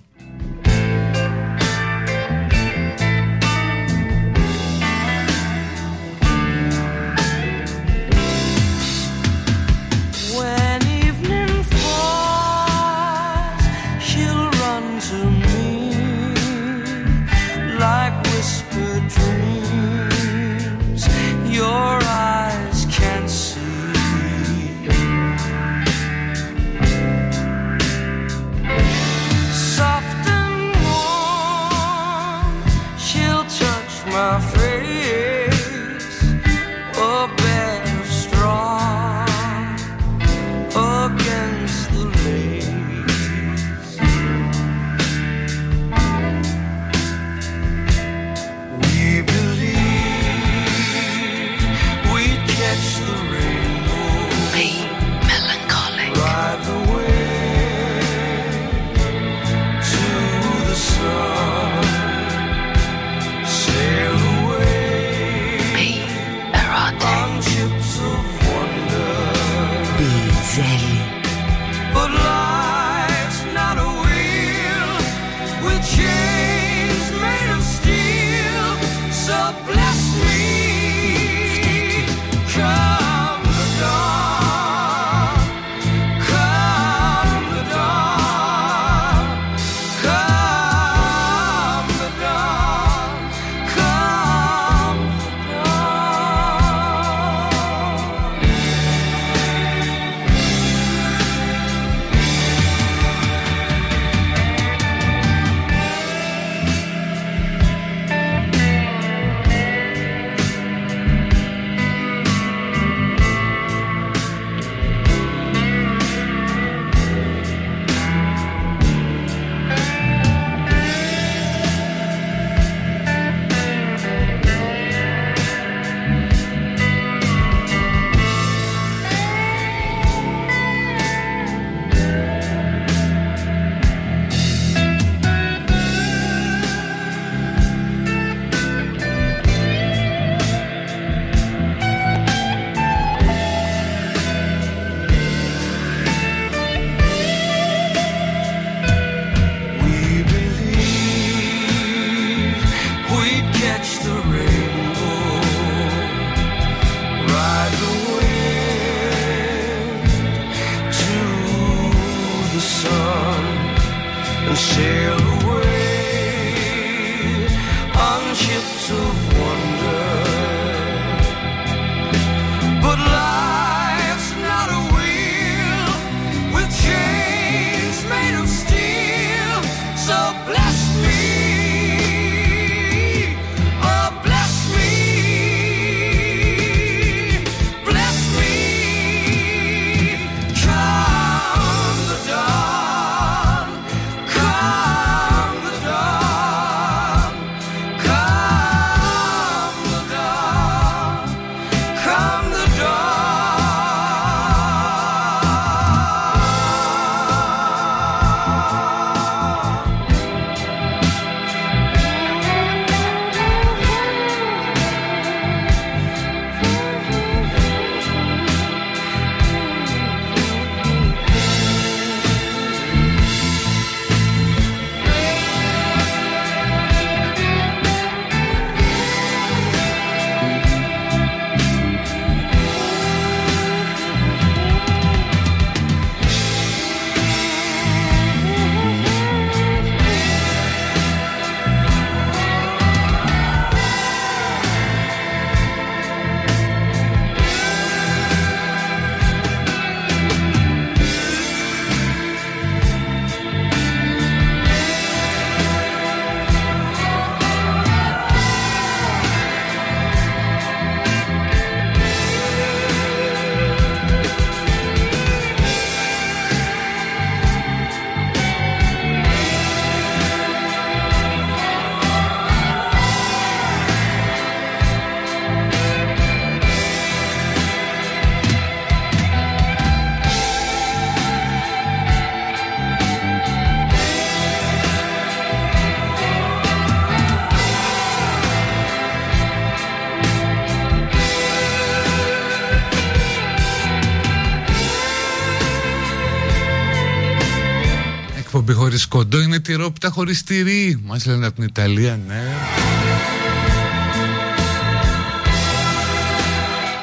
χωρίς κοντό είναι τυρόπιτα χωρίς τυρί. Μας λένε από την Ιταλία, ναι.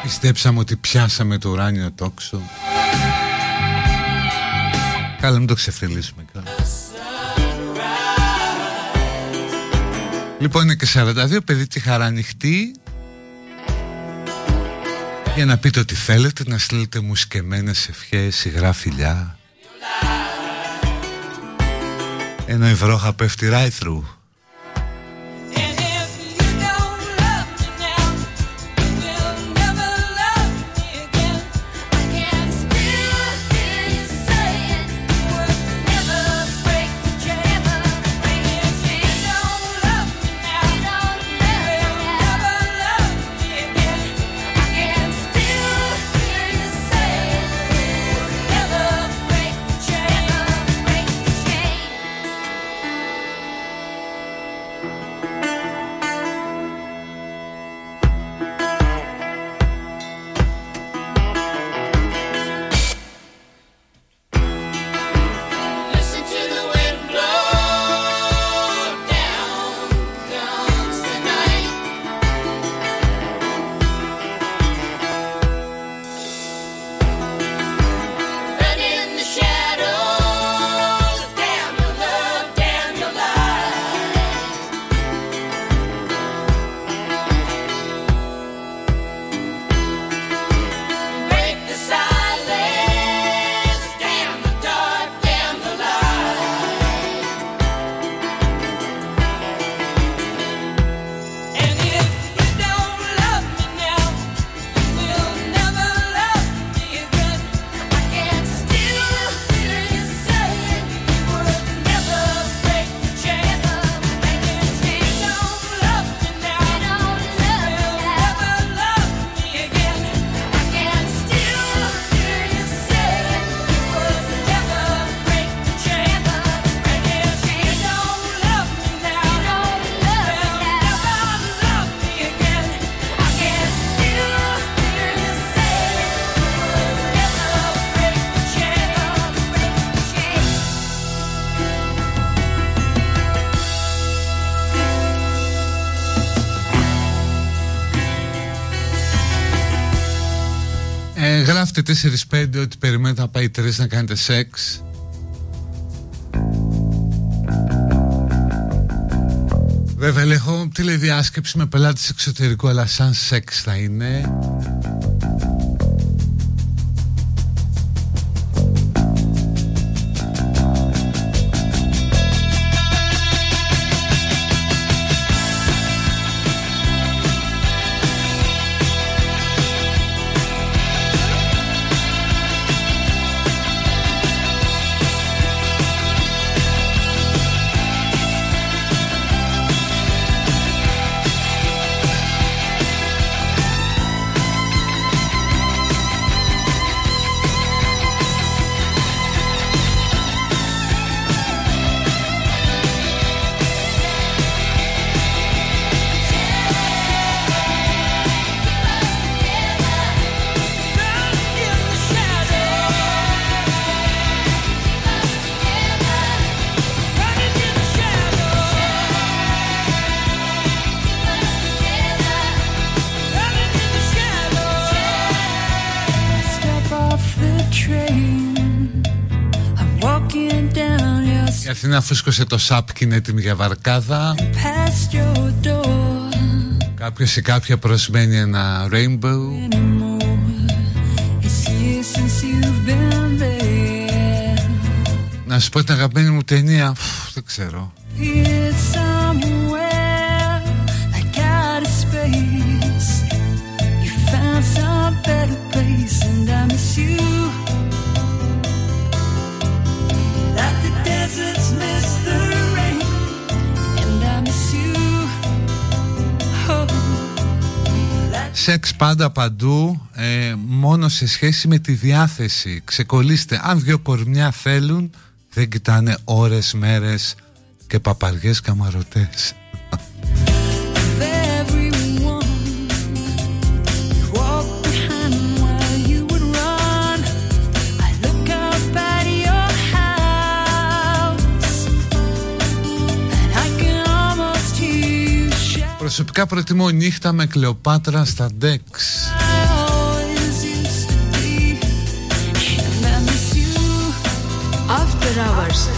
Πιστέψαμε ότι πιάσαμε το ουράνιο τόξο. Καλά μην το ξεφτελίσουμε καλά Λοιπόν είναι και 42 παιδί τη χαρά ανοιχτή. Για να πείτε ό,τι θέλετε, να στείλετε μουσκεμένες ευχές, υγρά φιλιά. Ένα η θα πέφτει right 4-5 ότι περιμένετε να πάει 3 να κάνετε σεξ. Βέβαια, λέγω τηλεδιάσκεψη με πελάτες εξωτερικού, αλλά σαν σεξ θα είναι. Αθήνα φούσκωσε το σαπ και είναι έτοιμη για βαρκάδα past your door. Κάποιος ή κάποια προσμένει ένα rainbow It's years since you've been there. Να σου πω την αγαπημένη μου ταινία Φου, Δεν ξέρω Here Σεξ πάντα παντού ε, Μόνο σε σχέση με τη διάθεση. Ξεκολλήστε. Αν δυο κορμιά θέλουν Δεν κοιτάνε ώρες, μέρες Και παπαριές καμαρωτές Προσωπικά προτιμώ νύχτα με Κλεοπάτρα στα Dex. I always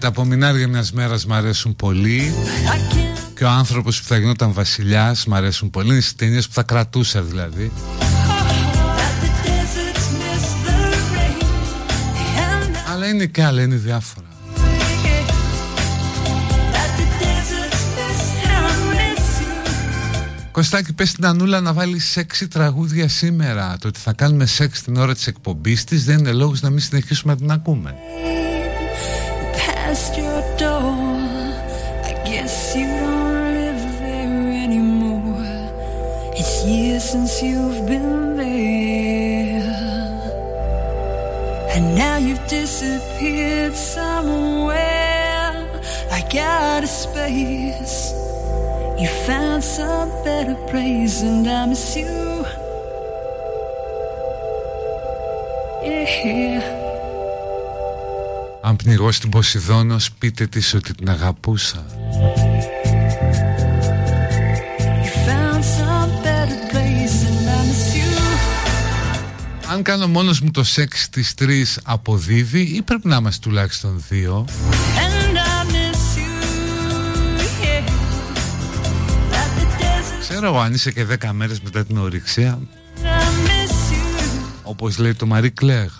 τα απομεινάρια μιας μέρας μ' αρέσουν πολύ I can't Και ο άνθρωπος που θα γινόταν βασιλιάς μ' αρέσουν πολύ Είναι στις ταινίες που θα κρατούσα δηλαδή let the deserts miss the rain. And Αλλά είναι και άλλα, είναι διάφορα let the deserts miss I miss you. Κωστάκη πες στην Ανούλα να βάλει σεξι τραγούδια σήμερα Το ότι θα κάνουμε σεξ την ώρα της εκπομπής της Δεν είναι λόγος να μην συνεχίσουμε να την ακούμε Past your door. I guess you don't live there anymore. It's years since you've been there. And now you've disappeared somewhere I got a space. You found some better place, and I miss you. Yeah. Αν πνιγώ στην Ποσειδόνος πείτε της ότι την αγαπούσα You found some better place, and I miss you. Αν κάνω μόνος μου το σεξ στις τρεις αποδίδει ή πρέπει να είμαστε τουλάχιστον δύο; And I miss you, yeah. Like the desert, Ξέρω εγώ αν είσαι και δέκα μέρες μετά την ορυξία I miss you. Όπως λέει το Μαρί Κλέγ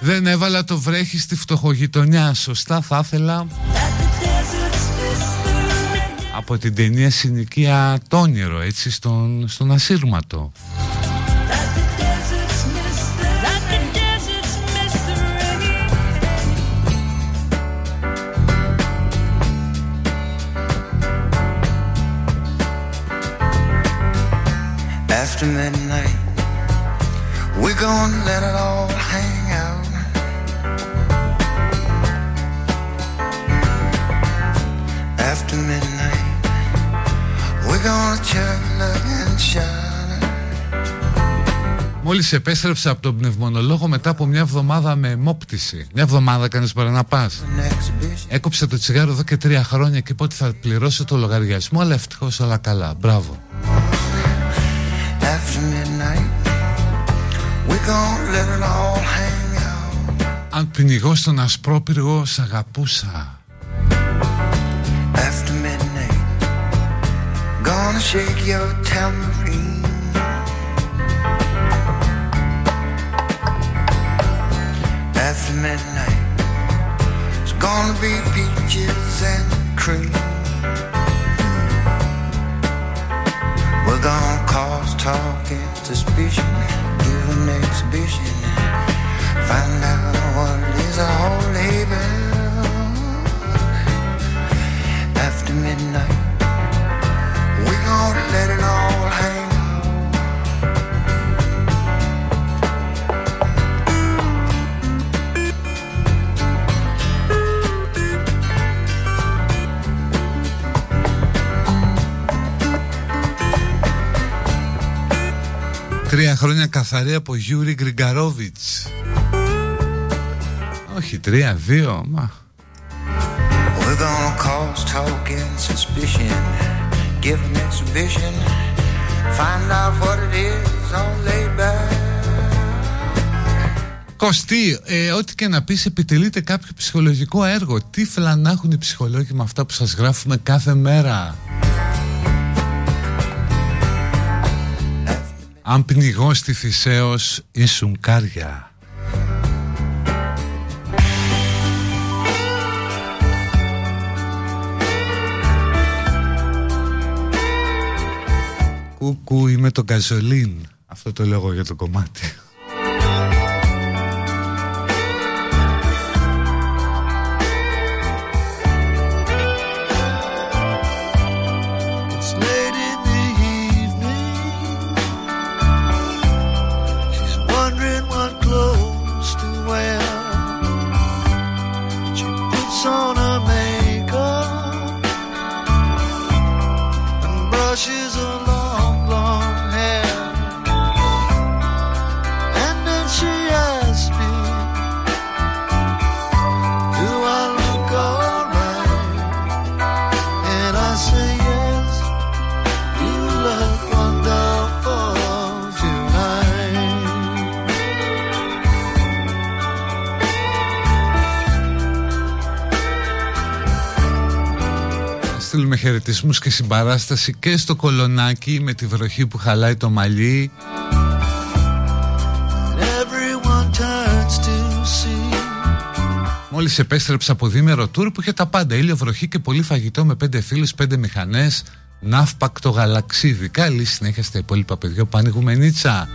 Δεν έβαλα το βρέχει στη φτωχογειτονιά. Σωστά θα ήθελα. Από την ταινία Συνοικία Τόνιρο, έτσι στον, στον ασύρματο. After midnight, we're gonna chug and shine. Μόλις επέστρεψα από τον πνευμονολόγο μετά από μια εβδομάδα με αιμόπτηση. Μια εβδομάδα κάνεις παρά να πας. Έκοψε το τσιγάρο εδώ και τρία χρόνια και είπα ότι θα πληρώσω το λογαριασμό, αλλά ευτυχώς όλα καλά. Μπράβο. After midnight, we're gonna let it all hang out. Αν πνιγώ στον ασπρόπυργο, σ' αγαπούσα. Shake your tambourine. After midnight, it's gonna be peaches and cream. We're gonna cause talk and suspicion, give an exhibition, find out what is all about. After midnight, we gonna let it all hang. Τρία χρόνια καθαρή από Γιούρι Γκριγκαρόβιτς. Όχι, τρία, δύο, μα. We're gonna cause talk and suspicion, give an exhibition, find out what it is all laid back. Κωστή, ε, ό,τι και να πεις επιτελείται κάποιο ψυχολογικό έργο. Τι φλανάχουν οι ψυχολόγοι με αυτά που σας γράφουμε κάθε μέρα; Αν πνιγώ στη Θησέως ήσουν κάρια. Κούκου είμαι το καζολίν. Αυτό το λέγω για το κομμάτι. Στείλουμε χαιρετισμούς και συμπαράσταση και στο κολονάκι με τη βροχή που χαλάει το μαλλί. Everyone turns to see. Μόλις επέστρεψα από δίμερο τουρ που είχε τα πάντα, ήλιο, βροχή και πολύ φαγητό με πέντε φίλους, πέντε μηχανές, ναύπακτο γαλαξίδι. Καλή συνέχεια στα υπόλοιπα παιδιά που ανοίγουμε νίτσα.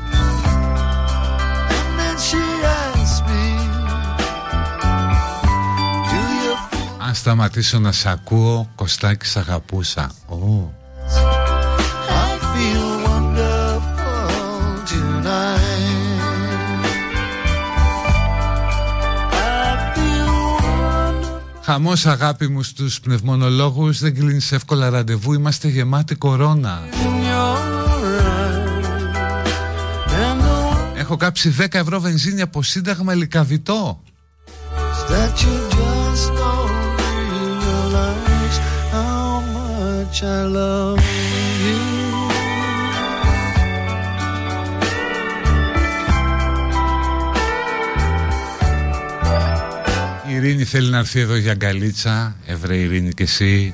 Σταματήσω να σ' ακούω, Κωστάκη σ' αγαπούσα. Ω. I feel wonderful tonight? I feel Χαμός αγάπη μου στους πνευμονολόγους, δεν κλείνεις εύκολα ραντεβού, είμαστε γεμάτοι κορώνα. in your eyes. And the Έχω κάψει 10 ευρώ βενζίνη από σύνταγμα λικαβιτό. Much I love you. Η Ειρήνη θέλει να έρθει εδώ για γκαλίτσα. Ευρε Ειρήνη και εσύ.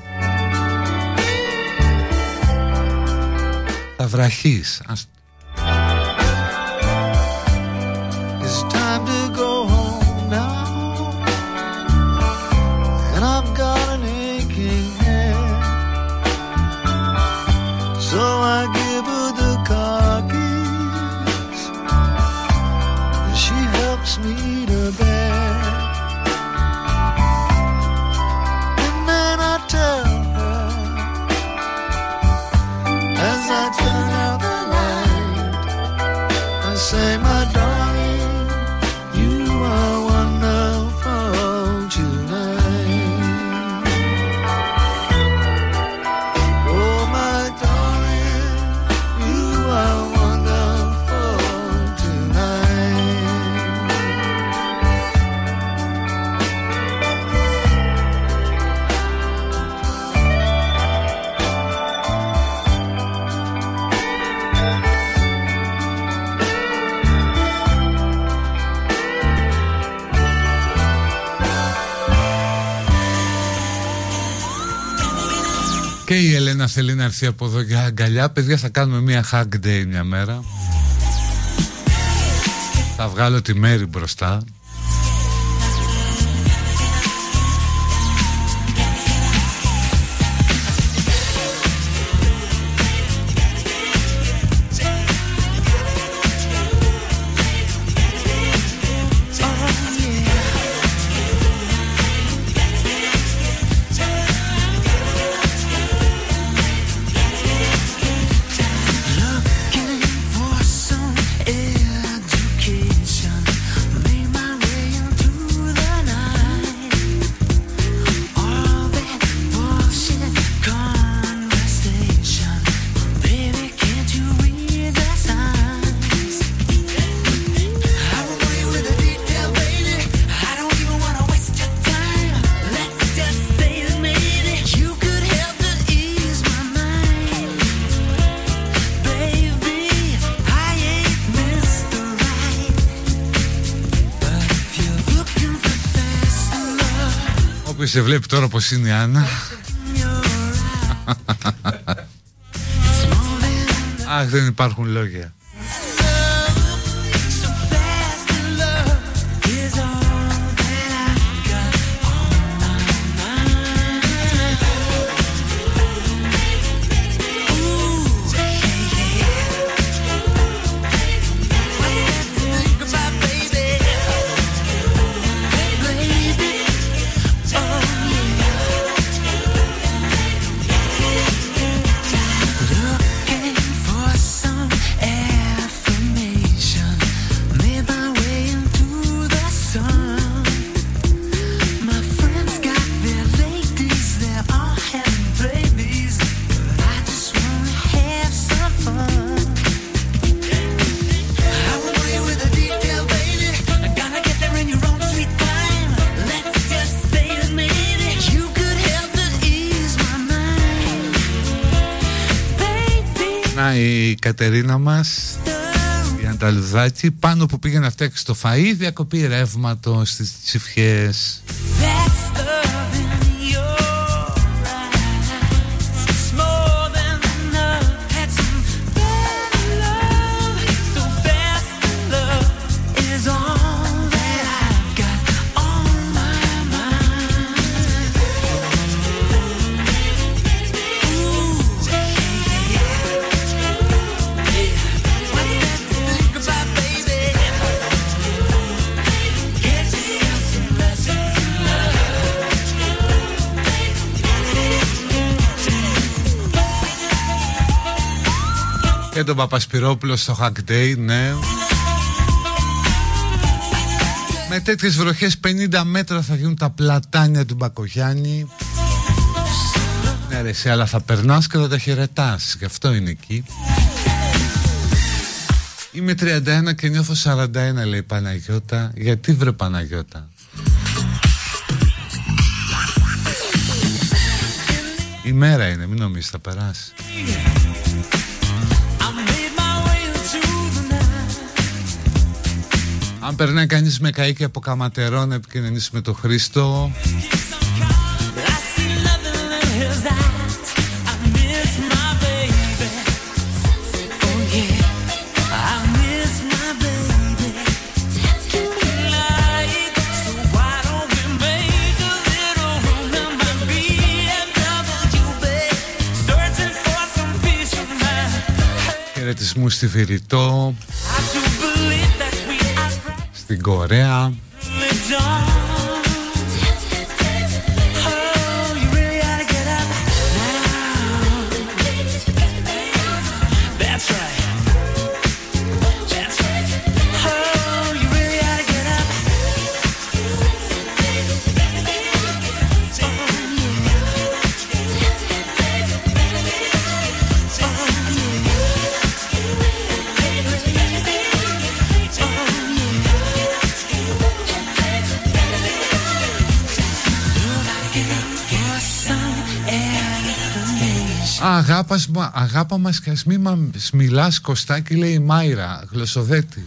Θα βραχείς. Ας- It's time to θέλει να έρθει από εδώ για αγκαλιά. Παιδιά, θα κάνουμε μια hug day μια μέρα. Θα βγάλω τη μέρη μπροστά. Σε βλέπει τώρα πως είναι η Άννα. Αχ, δεν υπάρχουν λόγια. Κατερίνα μας Η Ανταλουδάκη Πάνω που πήγε να φτιάξει το φαΐ Διακοπή ρεύματος στις τσιφιές τον Παπασπυρόπουλο στο Hack Day Ναι. Με τέτοιες βροχές 50 μέτρα θα γίνουν τα πλατάνια του Μπακογιάννη. Ναι ρε εσύ, αλλά θα περνάς και θα τα χαιρετάς. Γι' αυτό είναι εκεί. Είμαι 31 και νιώθω 41 λέει η Παναγιώτα. Γιατί βρε Παναγιώτα; Η μέρα είναι, μην νομίζεις θα περάσει Αν περνάει κανείς με καίκι από καματερό να επικοινωνήσει με τον Χρήστο. Χαιρετισμού στη Βηρητό Στην Κορέα αγάπας, μα- αγάπα μας και ας μη μας μιλάς Κωστάκη λέει η Μάιρα Γλωσσοδέτης